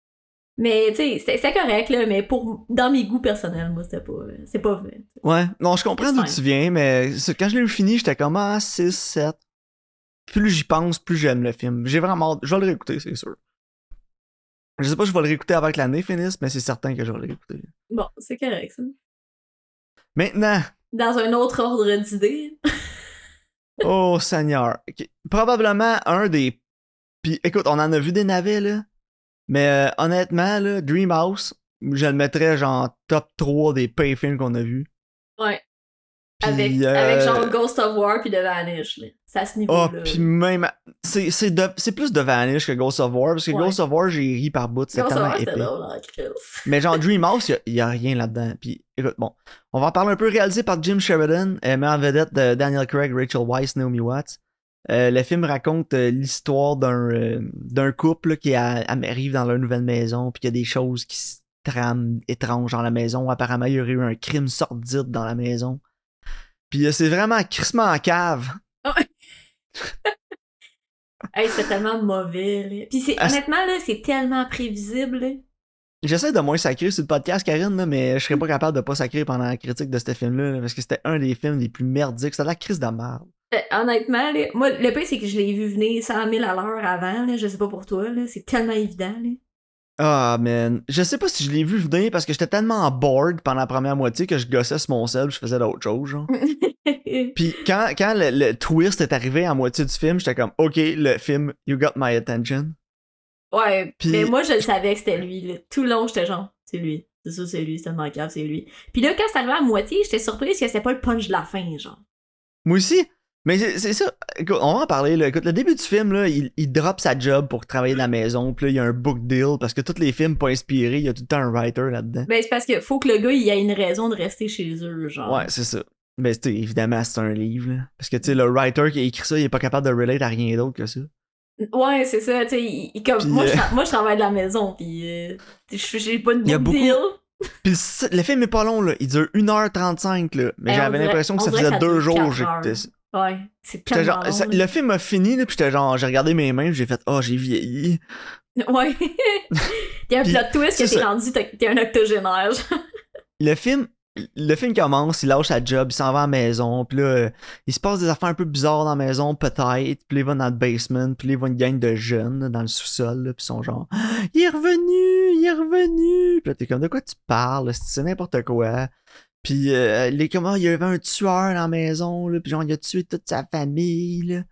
Mais tu sais, c'était correct, là, mais pour dans mes goûts personnels, moi, c'était pas. C'est pas vrai. Ouais, non, je comprends d'où tu viens, mais quand je l'ai eu fini, j'étais comme ah, 6, 7. Plus j'y pense, plus j'aime le film. J'ai vraiment. Je vais le réécouter, c'est sûr. Je sais pas si je vais le réécouter avant que l'année finisse, mais c'est certain que je vais le réécouter. Bon, c'est correct, ça. Maintenant, Dans un autre ordre d'idées. oh Seigneur. Probablement un des. Puis écoute, on en a vu des navets, là. Mais euh, honnêtement, là, Dreamhouse, je le mettrais genre top 3 des pay films qu'on a vus. Ouais. Avec, euh, avec genre Ghost of War puis The Vanish, là. C'est à ce Oh, niveau-là. puis même. C'est, c'est, de- c'est plus de Vanish que Ghost of War, parce que Ouais. Ghost of War, j'ai ri par bout, c'est tellement épais. drôle. Mais genre Dreamhouse, il y, a rien là-dedans. Puis écoute, bon, on va en parler un peu réalisé par Jim Sheridan, euh, met en vedette de Daniel Craig, Rachel Weisz, Naomi Watts. Euh, le film raconte euh, l'histoire d'un, euh, d'un couple là, qui a- arrive dans leur nouvelle maison, puis qu'il y a des choses qui se trament étranges dans la maison. Apparemment, il y aurait eu un crime sordide dans la maison. Puis c'est vraiment crissement en cave. Hey, c'est tellement mauvais, là. Puis Ah, c'est- honnêtement, là, c'est tellement prévisible, là. J'essaie de moins sacrer sur le podcast, Karine, là, mais je serais pas capable de pas sacrer pendant la critique de ce film-là, là, parce que c'était un des films les plus merdiques. C'était de la crise de merde. Euh, honnêtement, là, moi, le pire, c'est que je l'ai vu venir 100 000 à l'heure avant, là. Je sais pas pour toi, là. C'est tellement évident, là. Ah, man. Je sais pas si je l'ai vu venir parce que j'étais tellement bored pendant la première moitié que je gossais sur mon sel, je faisais d'autres choses, genre. Puis quand, quand le, le twist est arrivé à moitié du film, j'étais comme, OK, le film, you got my attention. ouais, Puis- mais moi, je le savais que c'était lui, là. Tout le long, j'étais genre, c'est lui. C'est ça, c'est lui. C'est tellement grave, c'est lui. Puis là, quand c'est arrivé à moitié, j'étais surprise que c'était pas le punch de la fin, genre. Moi aussi. Mais c'est ça. Écoute, on va en parler. Là. Écoute, le début du film, là, il, il drop sa job pour travailler de la maison. Puis là, il y a un book deal parce que tous les films pas inspirés, il y a tout le temps un writer là-dedans. Ben, c'est parce que faut que le gars, il ait une raison de rester chez eux, genre. Ouais, c'est ça. Mais tu sais, évidemment, c'est un livre. là. Parce que tu sais, le writer qui a écrit ça, il est pas capable de relate à rien d'autre que ça. Ouais, c'est ça, tu sais, comme, Puis, moi, je euh, moi, je travaille de la maison, pis euh, j'ai pas de y book beaucoup- deal. Puis le, le film est pas long, là. Il dure 1h35, là. Mais Eh, j'avais l'impression que ça faisait deux jours que j'écoutais ça. Ouais, c'est tellement genre, ça- long, le film a fini, là, puis j'étais genre, j'ai regardé mes mains, j'ai fait, oh, j'ai vieilli. Ouais. Il y a un plot twist que t'es rendu, t'es un octogénaire. le film le film commence, il lâche sa job, il s'en va à la maison, puis là, il se passe des affaires un peu bizarres dans la maison, peut-être, puis là, il va dans le basement, puis là, il voit une gang de jeunes dans le sous-sol, puis ils sont genre « Il est revenu! Il est revenu! » Puis là, t'es comme « De quoi tu parles? C'est n'importe quoi. » Puis euh, les comment il y avait un tueur dans la maison, là, puis genre, il a tué toute sa famille, là.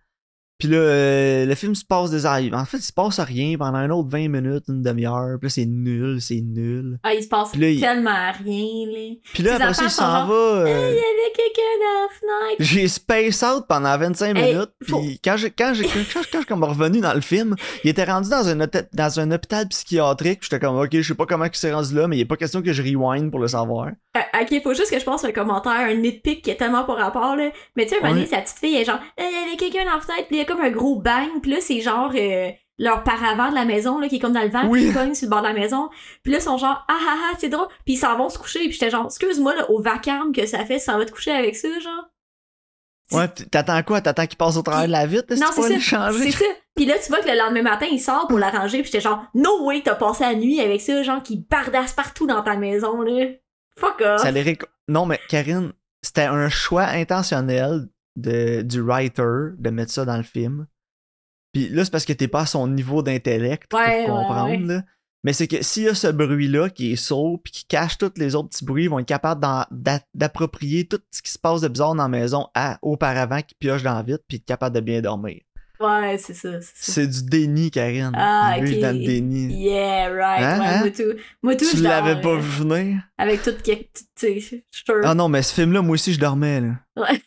Puis là, euh, le film se passe des. En fait, il se passe rien pendant un autre 20 minutes, une demi-heure. Puis là, c'est nul, c'est nul. Ah, il se passe il- tellement rien, là. Puis là, après ça, il s'en va. Hey, euh, il y avait quelqu'un dans la fenêtre. J'ai space out pendant 25 Hey, minutes, faut- puis quand j'ai quand j'ai quand, quand, revenu dans le film, il était rendu dans un dans un hôpital psychiatrique, j'étais comme OK, je sais pas comment il s'est rendu là, mais il est pas question que je rewind pour le savoir. Ah, Ok, faut juste que je passe un commentaire, un nitpick qui est tellement pas rapport, là. Mais tu sais, un moment donné, sa petite fille, est genre, Euh, il y avait quelqu'un dans la fenêtre, puis comme un gros bang, puis là, c'est genre euh, leur paravent de la maison, là, qui est comme dans le vent, Oui. ils cognent sur le bord de la maison. Puis là, ils sont genre, ah ah ah, c'est drôle. Puis ils s'en vont se coucher, puis j'étais genre, excuse-moi, là, au vacarme que ça fait, ça va te coucher avec ça, genre. Ouais, pis t'attends quoi? T'attends qu'il passe au travers de la vitre, Non, c'est ça. C'est ça. Puis là, tu vois que le lendemain matin, il sort pour l'arranger, puis j'étais genre, no way, t'as passé la nuit avec ça, genre, qui bardasse partout dans ta maison, là. Fuck off. Ça les réco- Non, mais Karine, c'était un choix intentionnel de, du writer de mettre ça dans le film. Puis là, c'est parce que t'es pas à son niveau d'intellect Ouais, pour comprendre, ouais. là. Mais c'est que s'il y a ce bruit-là qui est sourd puis qui cache tous les autres petits bruits, ils vont être capables d'approprier tout ce qui se passe de bizarre dans la maison à, auparavant qui pioche dans la vitre puis être capable de bien dormir. Ouais, c'est ça, c'est du déni, Karine. Ah, ok. dans le déni. Yeah, right. Hein, ouais, hein? moi tout. Moi tout, Tu je l'avais pas euh, vu venir? Avec tout, tu sais. Ah non, mais ce film-là, moi aussi, je dormais, là. Ouais.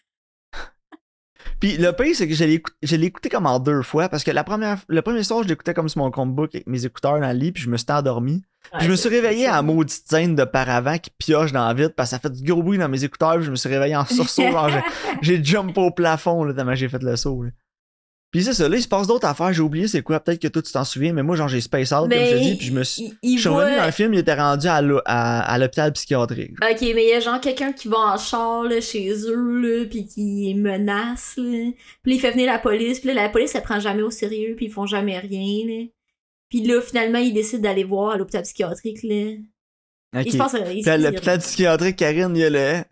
Puis le pire, c'est que je l'ai écouté, comme en deux fois, parce que la première, le premier soir, je l'écoutais comme sur mon Chromebook avec mes écouteurs dans le lit, puis je me suis endormi. Puis je me suis réveillé à la maudite scène de paravent qui pioche dans la vitre, parce que ça fait du gros bruit dans mes écouteurs, puis je me suis réveillé en sursaut, j'ai jump au plafond, là, tellement j'ai fait le saut, là. Puis c'est ça, là, il se passe d'autres affaires, j'ai oublié c'est quoi, peut-être que toi tu t'en souviens, mais moi, genre, j'ai space out, comme je te dis, puis je me suis... il, il Je suis voit- dans le film, il était rendu à l'hô- à- à l'hôpital psychiatrique. Ok, mais il y a genre quelqu'un qui va en char là, chez eux, là, pis qui menace, là. Puis il fait venir la police, puis là, la police, elle prend jamais au sérieux, puis ils font jamais rien, là. Puis là, finalement, il décide d'aller voir à l'hôpital psychiatrique, là. Ok. Il se passe... Il Puis à l'hôpital psychiatrique, Karine, il y a le.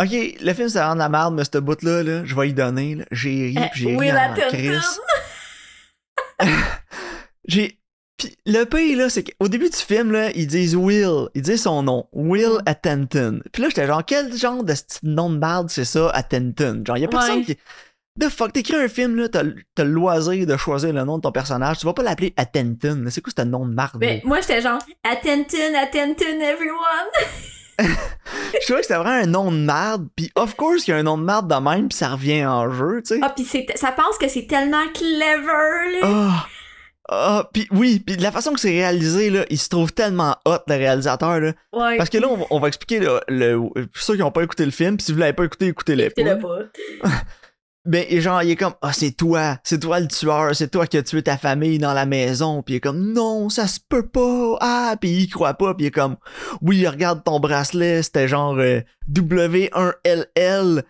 Ok, le film, ça rend la merde, mais ce bout-là, là, je vais y donner. là. J'ai ri, Euh, puis j'ai ri Will en. J'ai. Puis le pire, là, c'est qu'au début du film, là, ils disent Will. Ils disent son nom. Will Mm. Attenton. Puis là, j'étais genre, quel genre de nom de merde c'est ça, Attenton? Genre, y a personne Ouais. qui. The fuck, t'écris un film, là, t'as t'as le loisir de choisir le nom de ton personnage. Tu vas pas l'appeler Attenton. C'est quoi ce nom de merde? Mais moi, j'étais genre, attention, attention, everyone! Je trouvais que c'était vraiment un nom de merde. Puis, of course, qu'il y a un nom de merde de même, puis ça revient en jeu, tu sais. Ah, pis c'est, ça pense que c'est tellement clever, là! Ah! Ah, puis oui, puis de la façon que c'est réalisé, là, il se trouve tellement hot, le réalisateur, là. Ouais. Parce que là, on va, on va expliquer, le, le- pour ceux qui n'ont pas écouté le film, puis si vous l'avez pas écouté, écoutez-le Écoutez-le pas. Ben, genre, il est comme, ah, c'est toi, c'est toi le tueur, c'est toi qui as tué ta famille dans la maison, puis il est comme, non, ça se peut pas, ah, puis il croit pas, puis il est comme, oui, regarde ton bracelet, c'était genre euh, W1LL,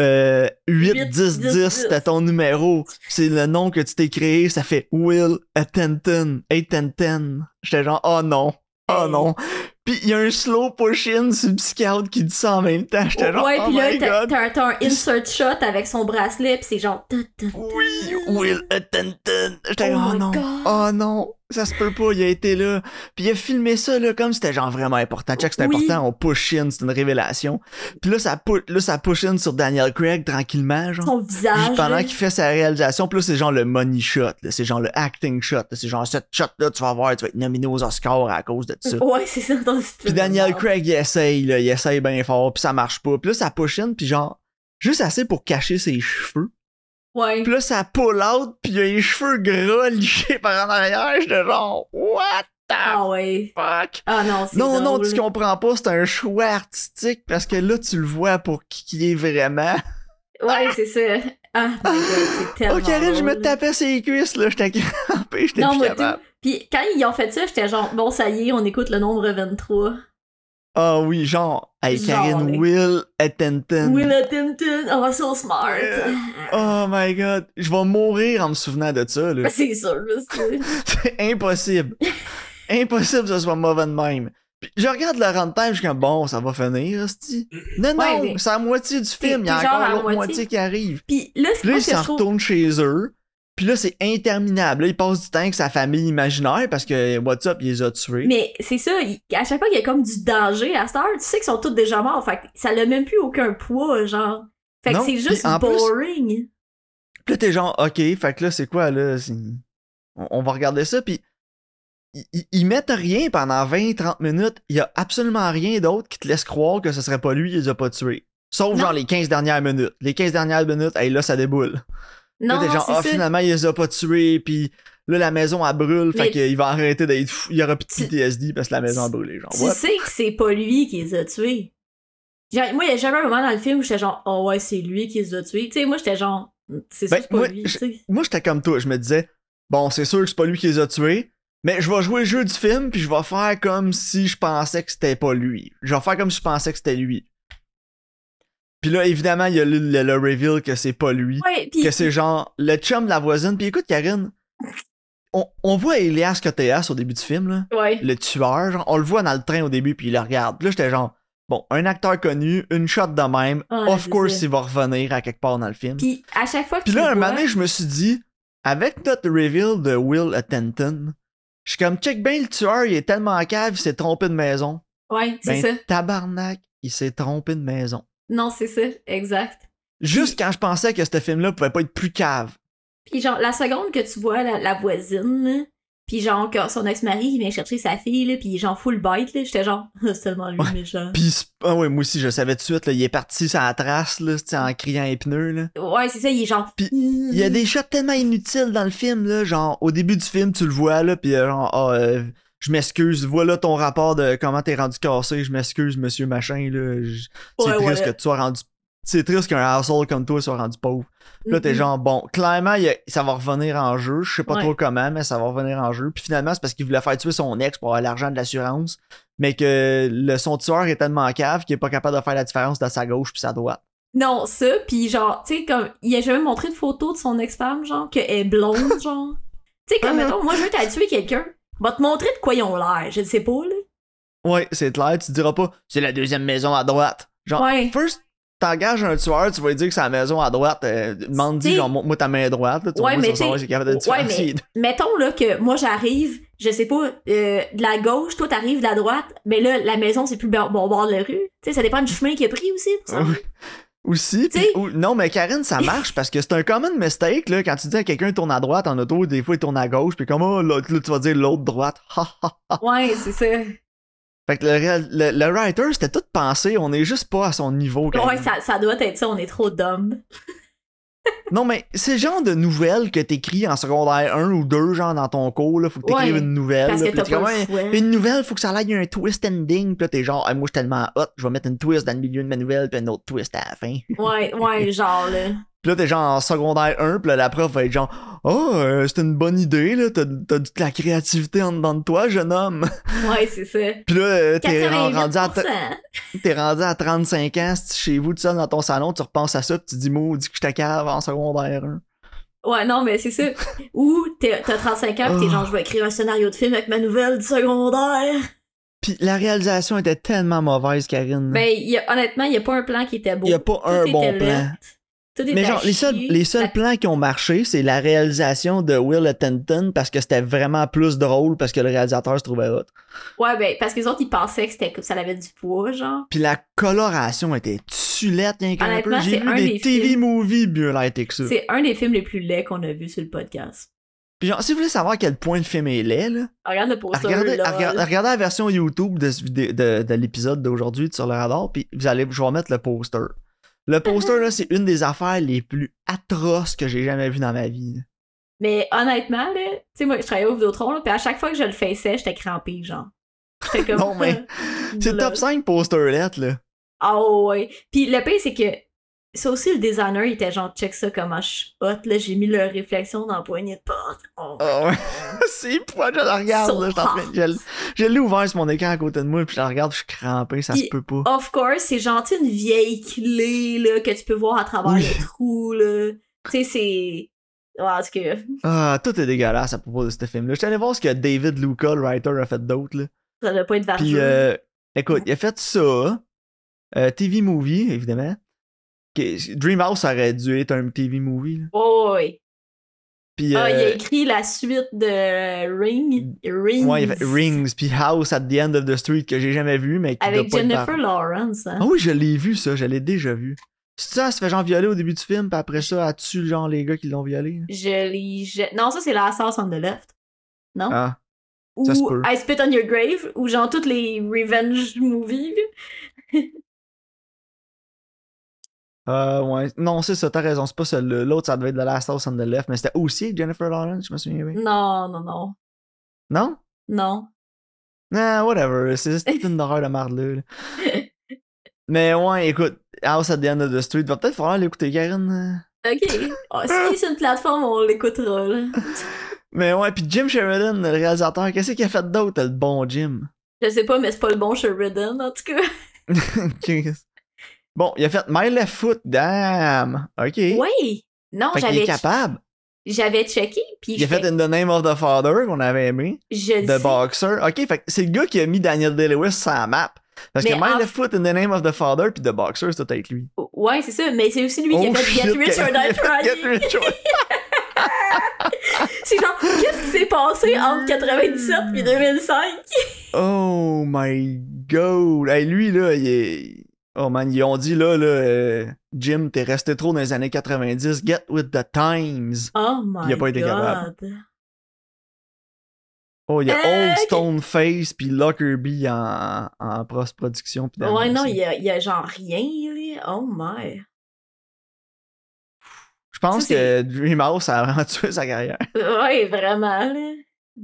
euh, 8, 8, 10, 10, 10, c'était ton numéro. C'est le nom que tu t'es créé, ça fait Will Attenton, 810. J'étais genre, oh non, oh non. Puis il y a un slow push-in sur le scout qui dit ça en même temps. J'étais genre, ouais, oh puis là, my t'as un- t'as un insert shot avec son bracelet, pis c'est genre. Oui, Will Attenton. J'étais Oh oh my non, God. oh non, ça se peut pas, il a été là. Puis il a filmé ça là, comme c'était genre vraiment important. Check, c'est Oui. important, on push-in, c'est une révélation. Puis là, ça, pu- là, ça push-in sur Daniel Craig tranquillement, genre. Son visage. pendant là. qu'il fait sa réalisation, puis là, c'est genre le money shot, là. c'est genre le acting shot, là. c'est genre cette shot-là, tu vas voir, tu vas être nominé aux Oscars à cause de ça. Ouais, c'est ça. dans ce Puis. Daniel Craig, il essaye, là, il essaye bien fort, puis ça marche pas. Puis là, ça push in, puis genre, juste assez pour cacher ses cheveux. Ouais. Puis là, ça pull out, puis il a les cheveux gras lichés par en arrière. J'étais genre, what the Ah ouais. fuck? Ah non, c'est Non, non, tu comprends pas, c'est un choix artistique parce que là, tu le vois pour qui il est vraiment. Ouais, c'est ça. Ah, God, c'est tellement. Oh, Karine, je me tapais ses cuisses, là, j'étais crampé, j'étais Non, plus capable. Puis quand ils ont fait ça, j'étais genre, bon, ça y est, on écoute le nombre 23. Ah oui, genre, hey, Genre, Karine, Will Attenton. Will Attenton, oh, so smart. Oh my god, je vais mourir en me souvenant de ça, là. Ben, c'est sûr, c'est- impossible. impossible que ce soit mauvais de même. Puis je regarde le runtime, je suis comme bon, ça va finir, hostie. Non, non, Ouais, mais- c'est la moitié du film, il y a encore l'autre moitié. moitié qui arrive. Puis là, c'est Puis là, ils s'en retournent chez eux. Puis là, c'est interminable. Là, ils passent du temps avec sa famille imaginaire parce que What's Up, il les a tués. Mais c'est ça, il- à chaque fois qu'il y a comme du danger à cette heure, tu sais qu'ils sont tous déjà morts. Fait que ça n'a même plus aucun poids, genre. Fait que c'est juste plus- boring. Puis là, t'es genre, OK, fait que là, c'est quoi, là? On, on va regarder ça, puis ils- mettent rien pendant 20-30 minutes. Il y a absolument rien d'autre qui te laisse croire que ce serait pas lui, il les a pas tués. Sauf Non. genre les 15 dernières minutes. Les 15 dernières minutes, hey, là, ça déboule. Non, t'es genre, ah, ça. finalement, il les a pas tués, puis là, la maison, elle brûle, fait Mais- qu'il va arrêter d'être fou. Il y aura plus de PTSD parce que la maison a brûlé, genre, Tu what? sais que c'est pas lui qui les a tués. Genre, moi, il y a jamais un moment dans le film où j'étais genre, oh ouais, c'est lui qui les a tués. Tu sais, moi, j'étais genre, c'est sûr Ben, que c'est pas moi, lui, tu sais. Moi, j'étais comme toi, je me disais, bon, c'est sûr que c'est pas lui qui les a tués, mais je vais jouer le jeu du film, puis je vais faire comme si je pensais que c'était pas lui. Je vais faire comme si je pensais que c'était lui. Puis là, évidemment, il y a le, le- le reveal que c'est pas lui, Ouais, pis. que c'est genre le chum de la voisine. Puis écoute, Karine, on, on voit Elias Koteas au début du film, là, Ouais. le tueur, genre, on le voit dans le train au début, puis il le regarde. Puis là, j'étais genre, bon, un acteur connu, une shot de même, Ouais, of course, ça. il va revenir à quelque part dans le film. Pis à chaque fois que Puis là, un moment donné, je me suis dit, avec notre reveal de Will Attenton, je suis comme, check bien le tueur, il est tellement cave, il s'est trompé de maison. Ouais, c'est Ben, ça. tabarnak, il s'est trompé de maison. Non, c'est ça, exact. Juste quand je pensais que ce film-là pouvait pas être plus cave. Puis genre, la seconde que tu vois la, la voisine, puis genre, que son ex-mari, il vient chercher sa fille, là, puis genre full bite, là, j'étais genre, c'est tellement lui, Ouais. méchant. Puis, ah ouais, moi aussi, je savais tout de suite, là, il est parti sur la trace, là, en criant les pneus, là. Ouais, c'est ça, il est genre... Puis, Il y a des shots tellement inutiles dans le film, là, genre, au début du film, tu le vois, là, pis euh, genre, ah, euh, je m'excuse, voilà ton rapport de comment t'es rendu cassé, je m'excuse, monsieur machin, là, je- c'est Ouais, triste ouais. que tu sois rendu... C'est triste qu'un asshole comme toi soit rendu pauvre. Puis là, t'es Mhm. genre, bon, clairement, il y a- ça va revenir en jeu. Je sais pas Ouais. trop comment, mais ça va revenir en jeu. Puis finalement, c'est parce qu'il voulait faire tuer son ex pour avoir l'argent de l'assurance. Mais que le, son tueur est tellement cave qu'il est pas capable de faire la différence de sa gauche puis sa droite. Non, ça, puis genre, tu sais, comme, il a jamais montré de photo de son ex-femme, genre, qu'elle est blonde, genre. Tu sais, comme, Ah. mettons, moi, je veux t'aller tuer quelqu'un, va te montrer de quoi ils ont l'air, je ne sais pas, là. Ouais, c'est clair. Tu te diras pas, c'est la deuxième maison à droite. Genre, Ouais. first, t'engages un tueur, tu vas lui dire que c'est la maison à droite. Euh, T'sais- genre, montre-moi ta main droite. Là, tu Ouais, voir mais de ouais, différencier. Mettons, là, que moi, j'arrive, je sais pas, euh, de la gauche, toi, t'arrives de la droite, mais là, la maison, c'est plus bon bon bord de la rue. Tu sais, ça dépend du chemin qu'il a pris aussi, pour ça. Aussi, T'sais- ou- non, mais Karine, ça marche parce que c'est un common mistake, là, quand tu dis à quelqu'un tourne à droite en auto, des fois il tourne à gauche, puis comme, oh, là, tu vas dire l'autre droite. Ouais, c'est ça. Fait que le, le, le writer, c'était tout pensé, on est juste pas à son niveau. Ouais, ça, ça doit être ça, on est trop dumb. Non, mais c'est le genre de nouvelles que t'écris en secondaire 1 ou 2, genre dans ton cours, là, faut que t'écrives Ouais, une nouvelle. Parce là, que t'as pas une nouvelle, faut que ça aille un twist ending. Puis là, t'es genre, Ah, moi, je suis tellement hot, je vais mettre une twist dans le milieu de ma nouvelle, puis un autre twist à la fin. Ouais, ouais, genre, là. Puis là, t'es genre en secondaire 1, puis là, la prof va être genre Oh, euh, c'est une bonne idée, là, t'as, t'as de la créativité en dedans de toi, jeune homme. Ouais, c'est ça. Puis là, euh, t'es rendu à, 88%. t'es rendu à 35 ans, chez vous tout seul dans ton salon, tu repenses à ça, puis tu dis maudit que je cave en secondaire 1. Ouais, non, mais c'est ça. Ou t'as 35 ans pis t'es Oh. genre, je vais écrire un scénario de film avec ma nouvelle du secondaire. Puis la réalisation était tellement mauvaise, Karine. Ben, y a, honnêtement, y a pas un plan qui était beau. Il y a pas Tout un bon plan. Mais genre, les seuls, les seuls La- plans qui ont marché, c'est la réalisation de Will Attenton parce que c'était vraiment plus drôle parce que le réalisateur se trouvait hot. Ouais, ben, parce que les autres, ils pensaient que, c'était, que ça avait du poids, genre. Puis la coloration était tulette, rien qu'un peu. J'ai c'est vu un des des TV films- movies mieux lightés que ça. C'est un des films les plus laids qu'on a vu sur le podcast. Puis genre, si vous voulez savoir à quel point le film est laid, là, Regarde le poster, regardez, la version YouTube de, de, de l'épisode d'aujourd'hui sur le radar, puis vous allez, je vais mettre le poster. Le poster, là, c'est une des affaires les plus atroces que j'ai jamais vues dans ma vie. Mais honnêtement, là, tu sais, moi, je travaillais au Vidéotron, pis à chaque fois que je le faisais, j'étais crampée, genre. J'étais comme... Non, mais C'est top 5 posterlettes, là. Ah ouais. Puis le pire, c'est que ça aussi, le designer, il était genre, check ça comment je suis hot, là, j'ai mis leur réflexion dans la poignée de porte. Oh, Ah ouais. c'est pourquoi je la regarde, So là, je l'ai ouvert sur mon écran à côté de moi, puis je la regarde, je suis crampé, ça se peut pas. Of course, c'est gentil une vieille clé, là, que tu peux voir à travers Oui. le trou, là. Tu sais, c'est... Tout cas, Ah, tout est dégueulasse à propos de ce film-là. Je suis allé voir ce que David Luca, le writer, a fait d'autre, là. ça doit pas être Puis, euh, écoute, il a fait ça, euh, TV movie, évidemment. Dreamhouse aurait dû être un TV movie, là. Oh. Puis, Ah, il a euh, écrit la suite de Ring. Rings. ouais, il a fait Rings, puis House at the End of the Street, que j'ai jamais vu, mais qui Avec pas Jennifer Lawrence, hein. Ah oui, je l'ai vu, ça, je l'ai déjà vu. C'est ça, se fait genre violer au début du film, puis après ça, elle tue genre les gars qui l'ont violé. Je l'ai... je- Non, ça, c'est la Sauce on the Left. Non? Ah, ou. I Spit on Your Grave, ou genre toutes les revenge movies. euh, ouais. Non, c'est ça, t'as raison, c'est pas celle-là. L'autre, ça devait être The Last House on the Left, mais c'était aussi Jennifer Lawrence, je me souviens bien. Non, non, non. Non? Non. Nah, whatever, c'est juste une horreur de marde là. là. Mais ouais, écoute, House at the End of the Street, va peut-être falloir l'écouter, Karen. Ok. Oh, si c'est une plateforme, on l'écoutera, là. Mais ouais, puis Jim Sheridan, le réalisateur, qu'est-ce qu'il a fait d'autre, le bon Jim? Je sais pas, mais c'est pas le bon Sheridan, en tout cas. Bon, il a fait My Left Foot, damn! Ok. Oui! Non, Fait qu'il est j'avais capable. j'avais checké, puis Il a fait In the Name of the Father, qu'on avait aimé. je The sais. Boxer. Ok, fait c'est le gars qui a mis Daniel Day-Lewis sur la map. Parce Mais que My en- Left Foot, In the Name of the Father, puis The Boxer, c'est tout avec lui. Ouais, c'est ça, mais c'est aussi lui qui a Oh, fait Get Rich or Die Get Trying. Rich or- C'est genre, qu'est-ce qui s'est passé entre 97 et 2005? Oh my god. Hey, lui, là, il est. Oh man, ils ont dit là, là, euh, Jim, t'es resté trop dans les années 90, get with the times. Oh my Il a pas été god. capable. Oh, il y a Euh, Old ok. Stone Face puis Lockerbie en, en post-production. Ouais, non, il y a, il y a genre rien, là. Oh my. Je pense Ça, que Dreamhouse a vraiment tué sa carrière. Ouais, vraiment, là.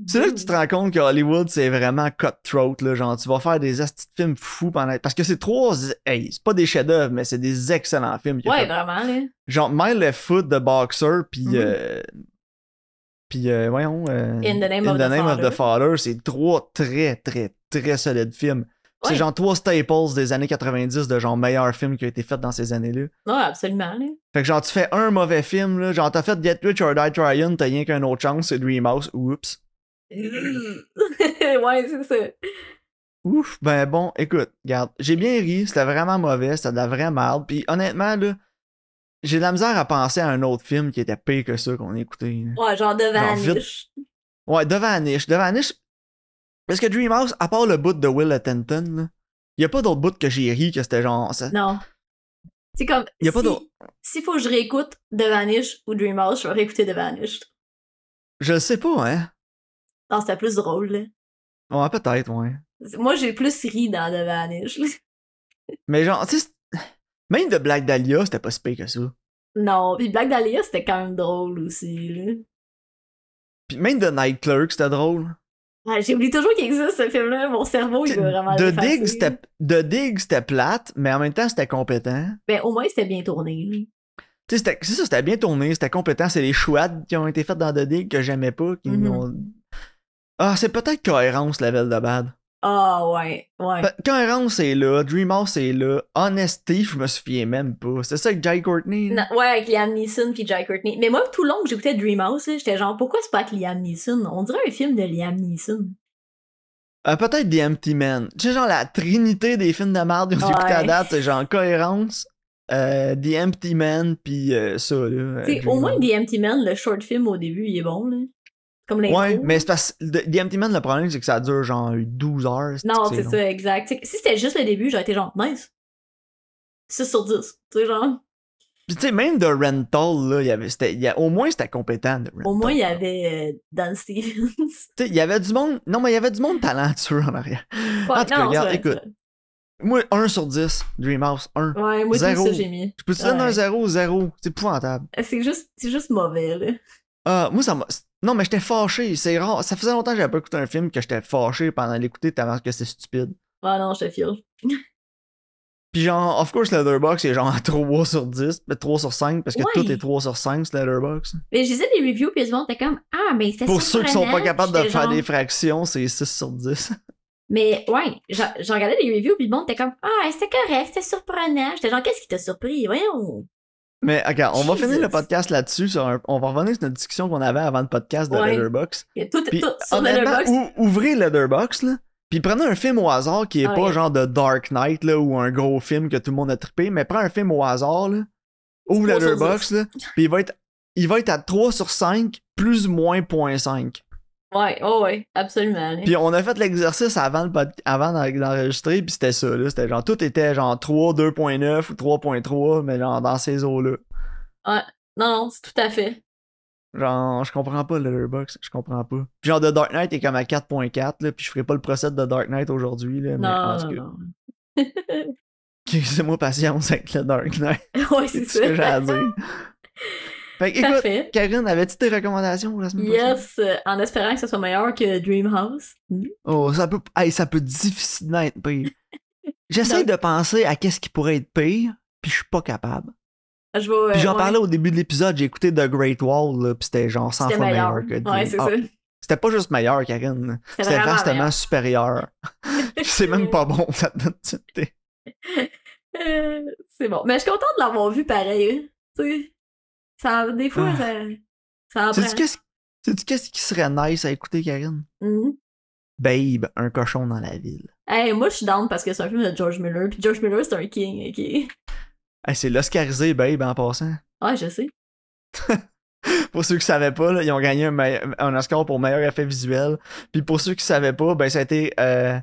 C'est là que tu te rends compte que Hollywood, c'est vraiment cutthroat, là. Genre, tu vas faire des astis de films fous pendant. Parce que c'est trois. Hey, c'est pas des chefs-d'œuvre, mais c'est des excellents films. a Ouais, fait. vraiment, là. Genre, My Left Foot de Boxer, puis. Mhm. euh, puis, euh, voyons. euh, In the Name of the Name of the Father. Father, c'est trois très, très, très solides films. C'est genre trois staples des années 90 de genre meilleurs films qui ont été faits dans ces années-là. Ouais, absolument, là. Fait que genre, tu fais un mauvais film, là. Genre, t'as fait Get Rich or Die Trying, t'as rien qu'un autre chance, c'est Dreamhouse. Oups. ouais, c'est ça. Ouf, ben bon, écoute, regarde, j'ai bien ri, c'était vraiment mauvais, c'était de la vraie merde, puis honnêtement, là, j'ai de la misère à penser à un autre film qui était pire que ça qu'on a écouté. là. Ouais, genre vite. Vanish. Ouais, de Vanish, de Vanish, parce que Dreamhouse, à part le bout de Will Attenton, là, y a pas d'autre bout que j'ai ri que c'était genre ça. Non. C'est comme. Y a pas si-. S'il faut que je réécoute The Vanish ou Dreamhouse, je vais réécouter The Vanish. Je le sais pas, hein. Non, c'était plus drôle, là. Ouais, peut-être, ouais. Moi, j'ai plus ri dans The Vanish. là. Mais genre, tu sais, même de Black Dahlia, c'était pas si pire que ça. Non, puis Black Dahlia, c'était quand même drôle aussi, là. Puis même de Night Clerk, c'était drôle. Ouais, J'oublie toujours qu'il existe ce film-là. Mon cerveau, il veut vraiment de l'effacer. Dig, c'était de Dig, c'était plate, mais en même temps, c'était compétent. Ben, au moins, c'était bien tourné. Tu sais, c'est ça, c'était bien tourné, c'était compétent. C'est les chouettes qui ont été faites dans The Dig que j'aimais pas. Qui Mhm. ont... Ah, c'est peut-être cohérence, level de bad. Ah, ouais, ouais. Cohérence est là, Dreamhouse est là, Honesty, je me souviens même pas. C'est ça avec Jai Courtney? Non, ouais, avec Liam Neeson puis Jai Courtney. Mais moi, tout le long que j'écoutais Dreamhouse, j'étais genre, pourquoi c'est pas avec Liam Neeson? On dirait un film de Liam Neeson. Euh, peut-être The Empty Man. Tu sais, genre la trinité des films de merde qu'on Ouais. écouté à date, c'est genre Cohérence, euh, The Empty Man, puis euh, ça, là. euh, Tu sais, au moins. The Empty Man, le short film au début, il est bon, là. Comme. Ouais, mais c'est parce que Empty Man, le problème, c'est que ça dure genre 12 heures. Non, c'est ça, exact. Si c'était juste le début, j'aurais été genre, nice. 6 sur 10. Tu sais, genre, Puis tu sais, même The Rental, là, il y avait, c'était, il y a- au moins c'était compétent, The Rental. au moins, il y avait euh, Dan Stevens. Tu sais, il y avait du monde. Non, mais il y avait du monde talentueux en arrière. Ouais, en tout cas, non, regarde, vrai, écoute. Moi, 1 sur 10, Dreamhouse, 1. c'est vrai. Ouais, moi, c'est ça j'ai mis. Je peux te donner un Ouais. 0, 0. C'est épouvantable. C'est juste, c'est juste mauvais, là. Ah, moi, ça m'a. Non, mais j'étais fâché. C'est rare. Ça faisait longtemps que j'avais pas écouté un film que j'étais fâché pendant l'écouter tellement que c'est stupide. Ah non, je te file. Puis genre, of course, Letterboxd est genre à 3 sur 10, mais 3 sur 5, parce que Ouais. tout est 3 sur 5 sur Letterboxd. Mais disais les reviews, puis le monde était comme, ah, mais c'est Pour ceux qui sont pas capables de faire des fractions, c'est 6 sur 10. Mais ouais, j'ai j'ai regardé les reviews, puis le monde était comme, ah, c'était correct, c'était surprenant. J'étais genre, qu'est-ce qui t'a surpris? Voyons. Mais ok, on va finir le podcast là-dessus. sur un- On va revenir sur notre discussion qu'on avait avant le podcast de Ouais. Letterboxd. Et Tout, Puis, tout sur ou- ouvrez Letterboxd, là. Puis prenez un film au hasard qui est Ah pas genre de Dark Knight, là, ou un gros film que tout le monde a trippé, mais prends un film au hasard, là. Ouvre 3 sur Letterboxd, là. Puis il va être, il va être à 3 sur 5, plus ou moins 0.5. Ouais, oh ouais, absolument. Puis on a fait l'exercice avant, le avant d'en- d'enregistrer, puis c'était ça, là. C'était genre, tout était genre 3, 2.9 ou 3.3, mais genre dans ces eaux-là. Non, non, c'est tout à fait. Genre, je comprends pas le Letterboxd, je comprends pas. Puis genre, The Dark Knight est comme à 4.4, là, puis je ferai pas le procès de The Dark Knight aujourd'hui, là, mais Non, non, cas, non. laissez-moi patience avec le Dark Knight, ouais, c'est c'est tout ce que j'ai ça. à dire. Fait que, écoute, Parfait. Karine, avais-tu tes recommandations pour la semaine prochaine? Yes, euh, en espérant que ce soit meilleur que Dreamhouse. Hmm. Oh, ça peut, hey, ça peut difficilement être pire. J'essaie de penser à qu'est-ce qui pourrait être pire, puis je suis pas capable. Je vais. Puis j'en ouais, parlais au début de l'épisode, j'ai écouté The Great Wall, là, puis c'était genre 100 C'était fois meilleur. meilleur, que Dream. Ouais, c'est Ah, ça. C'était pas juste meilleur, Karine. C'était vastement meilleur. supérieur. C'est même pas bon, ça te donne. Euh, c'est bon. Mais je suis contente de l'avoir vu pareil. hein. Ça, des fois, Ah. ça, ça qu'est-ce sais-tu qu'est-ce qui serait nice à écouter, Karine? Mhm. Babe, un cochon dans la ville. Hey, moi, je suis down parce que c'est un film de George Miller. Puis George Miller, c'est un king, ok? Hey, c'est l'Oscarisé, Babe, en passant. Ouais, je sais. Pour ceux qui savaient pas, là, ils ont gagné un Oscar pour meilleur effet visuel. Puis pour ceux qui savaient pas, ben ça a été euh,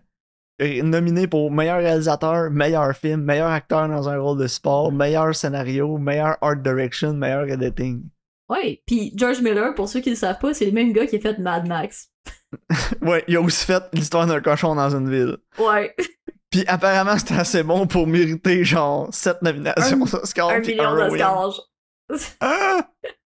nominé pour meilleur réalisateur, meilleur film, meilleur acteur dans un rôle de sport, meilleur scénario, meilleur art direction, meilleur editing. Ouais, puis George Miller, pour ceux qui le savent pas, c'est le même gars qui a fait Mad Max. Ouais, il a aussi fait l'histoire d'un cochon dans une ville. Ouais, Puis apparemment, c'était assez bon pour mériter genre 7 nominations Un- aux Oscars. un million d'Oscars. Ah!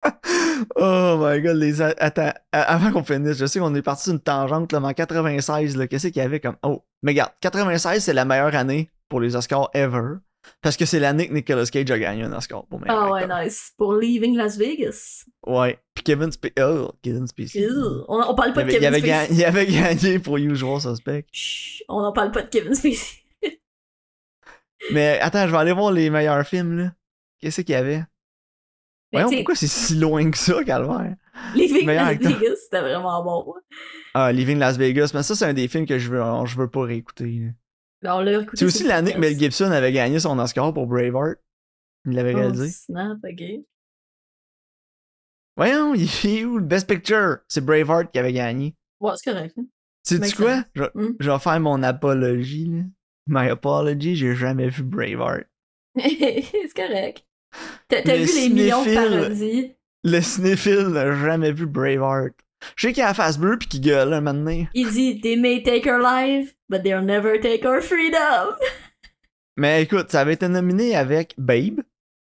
Oh my god, les attends, avant qu'on finisse, je sais qu'on est parti d'une tangente là, mais en 96, là, qu'est-ce qu'il y avait comme Oh, mais regarde, 96 c'est la meilleure année pour les Oscars ever parce que c'est l'année que Nicolas Cage a gagné un Oscar pour meilleur Ah ouais, acteur. nice. Pour Leaving Las Vegas. Ouais, puis Kevin Spacey, oh, Kevin Spacey. Ew. On, on parle Il pas de avait, Kevin Spacey. il avait gagné pour Usual Suspect. Chut, on en parle pas de Kevin Spacey. Mais attends, je vais aller voir les meilleurs films là. Qu'est-ce qu'il y avait? Voyons pourquoi c'est si loin que ça, Calvaire? Meilleur Las acteur. Vegas, c'était vraiment bon. Ah, Living Las Vegas, mais ça c'est un des films que je veux, je veux pas réécouter. là. C'est aussi l'année que. Mel Gibson avait gagné son Oscar pour Braveheart. Il l'avait Oh, réalisé. snap, ok. Voyons, il est où le Best Picture? C'est Braveheart qui avait gagné. Ouais, c'est correct. hein. Sais-tu quoi? Je, Hmm. je vais faire mon apologie. Là. My apology, j'ai jamais vu Braveheart. c'est correct. T'as vu les millions de parodies? Le cinéphile n'a jamais vu Braveheart. Je sais qu'il a la face bleue pis qu'il gueule un moment donné. Il dit They may take our life, but they'll never take our freedom. Mais écoute, ça avait été nominé avec Babe,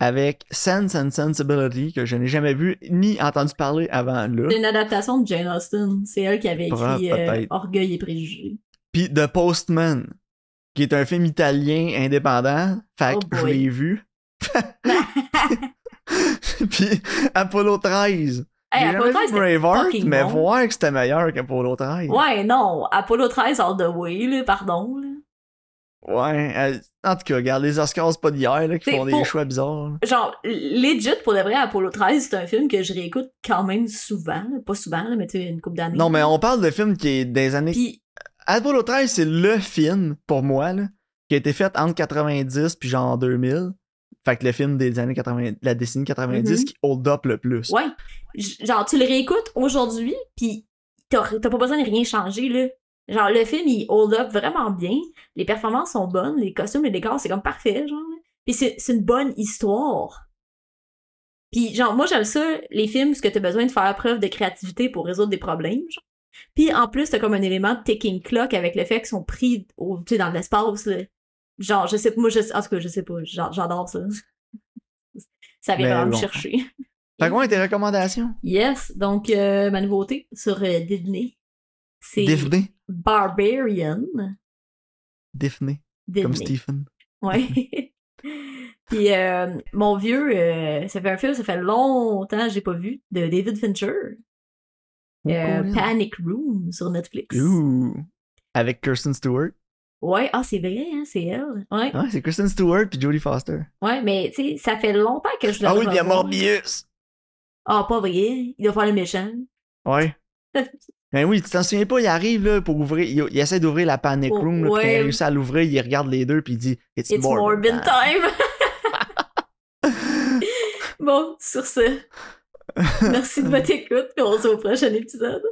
avec Sense and Sensibility, que je n'ai jamais vu ni entendu parler avant là. C'est une adaptation de Jane Austen. C'est elle qui avait écrit euh. Orgueil et préjugés. Puis The Postman, qui est un film italien indépendant. Fait Oh que je l'ai vu. Puis Apollo 13. Hey, J'ai Apollo jamais 13, vu c'était Braveheart, fucking mais bon. voir que c'était meilleur qu'Apollo 13. Ouais, non, Apollo 13 all the way, là, pardon. Là. Ouais, euh, en tout cas, regarde, les Oscars, c'est pas d'hier, là, qui font des choix bizarres. là. Genre, legit, pour de vrai, Apollo 13, c'est un film que je réécoute quand même souvent. là. Pas souvent, là, mais tu sais, une couple d'années. Non, mais on parle de film qui est des années. Puis, Apollo 13, c'est le film, pour moi, là, qui a été fait entre 90 puis genre 2000. Fait que le film des années 80, la décennie 90 Mhm. qui hold up le plus. ouais. Genre, tu le réécoutes aujourd'hui, puis t'as pas besoin de rien changer, là. Genre, le film, il hold up vraiment bien. Les performances sont bonnes, les costumes, les décors, c'est comme parfait, genre. Puis c'est une bonne histoire. Puis, genre, moi, j'aime ça, les films, où tu t'as besoin de faire preuve de créativité pour résoudre des problèmes, genre. Puis, en plus, t'as comme un élément de ticking clock avec le fait qu'ils sont pris au, dans l'espace, là. Genre, je sais pas, moi, je, en tout cas, je sais pas, j'adore ça. ça vient vraiment me chercher. Fait quoi, tes recommandations? Yes, donc, euh, ma nouveauté sur euh, Disney, c'est Disney? Barbarian. Disney. Disney. Comme Stephen. Ouais. Puis euh, mon vieux, euh, ça fait un film, ça fait longtemps que j'ai pas vu, de David Fincher. Euh, Cool. Panic Room sur Netflix. Ouh. Avec Kirsten Stewart. Ouais, ah c'est vrai, hein, c'est elle. Ouais, Ouais, c'est Kristen Stewart puis Jodie Foster. ouais, mais tu sais, ça fait longtemps que je Ah oui, bien. Morbius. Ah, pas vrai, il doit faire le méchant. Ouais. Ben oui, tu t'en souviens pas, il arrive là pour ouvrir, il, il essaie d'ouvrir la panic Oh, room, là, puis ouais. il réussit à l'ouvrir, il regarde les deux puis il dit It's, It's Morbid time. time. bon, sur ce, merci de votre écoute, puis on se voit au prochain épisode.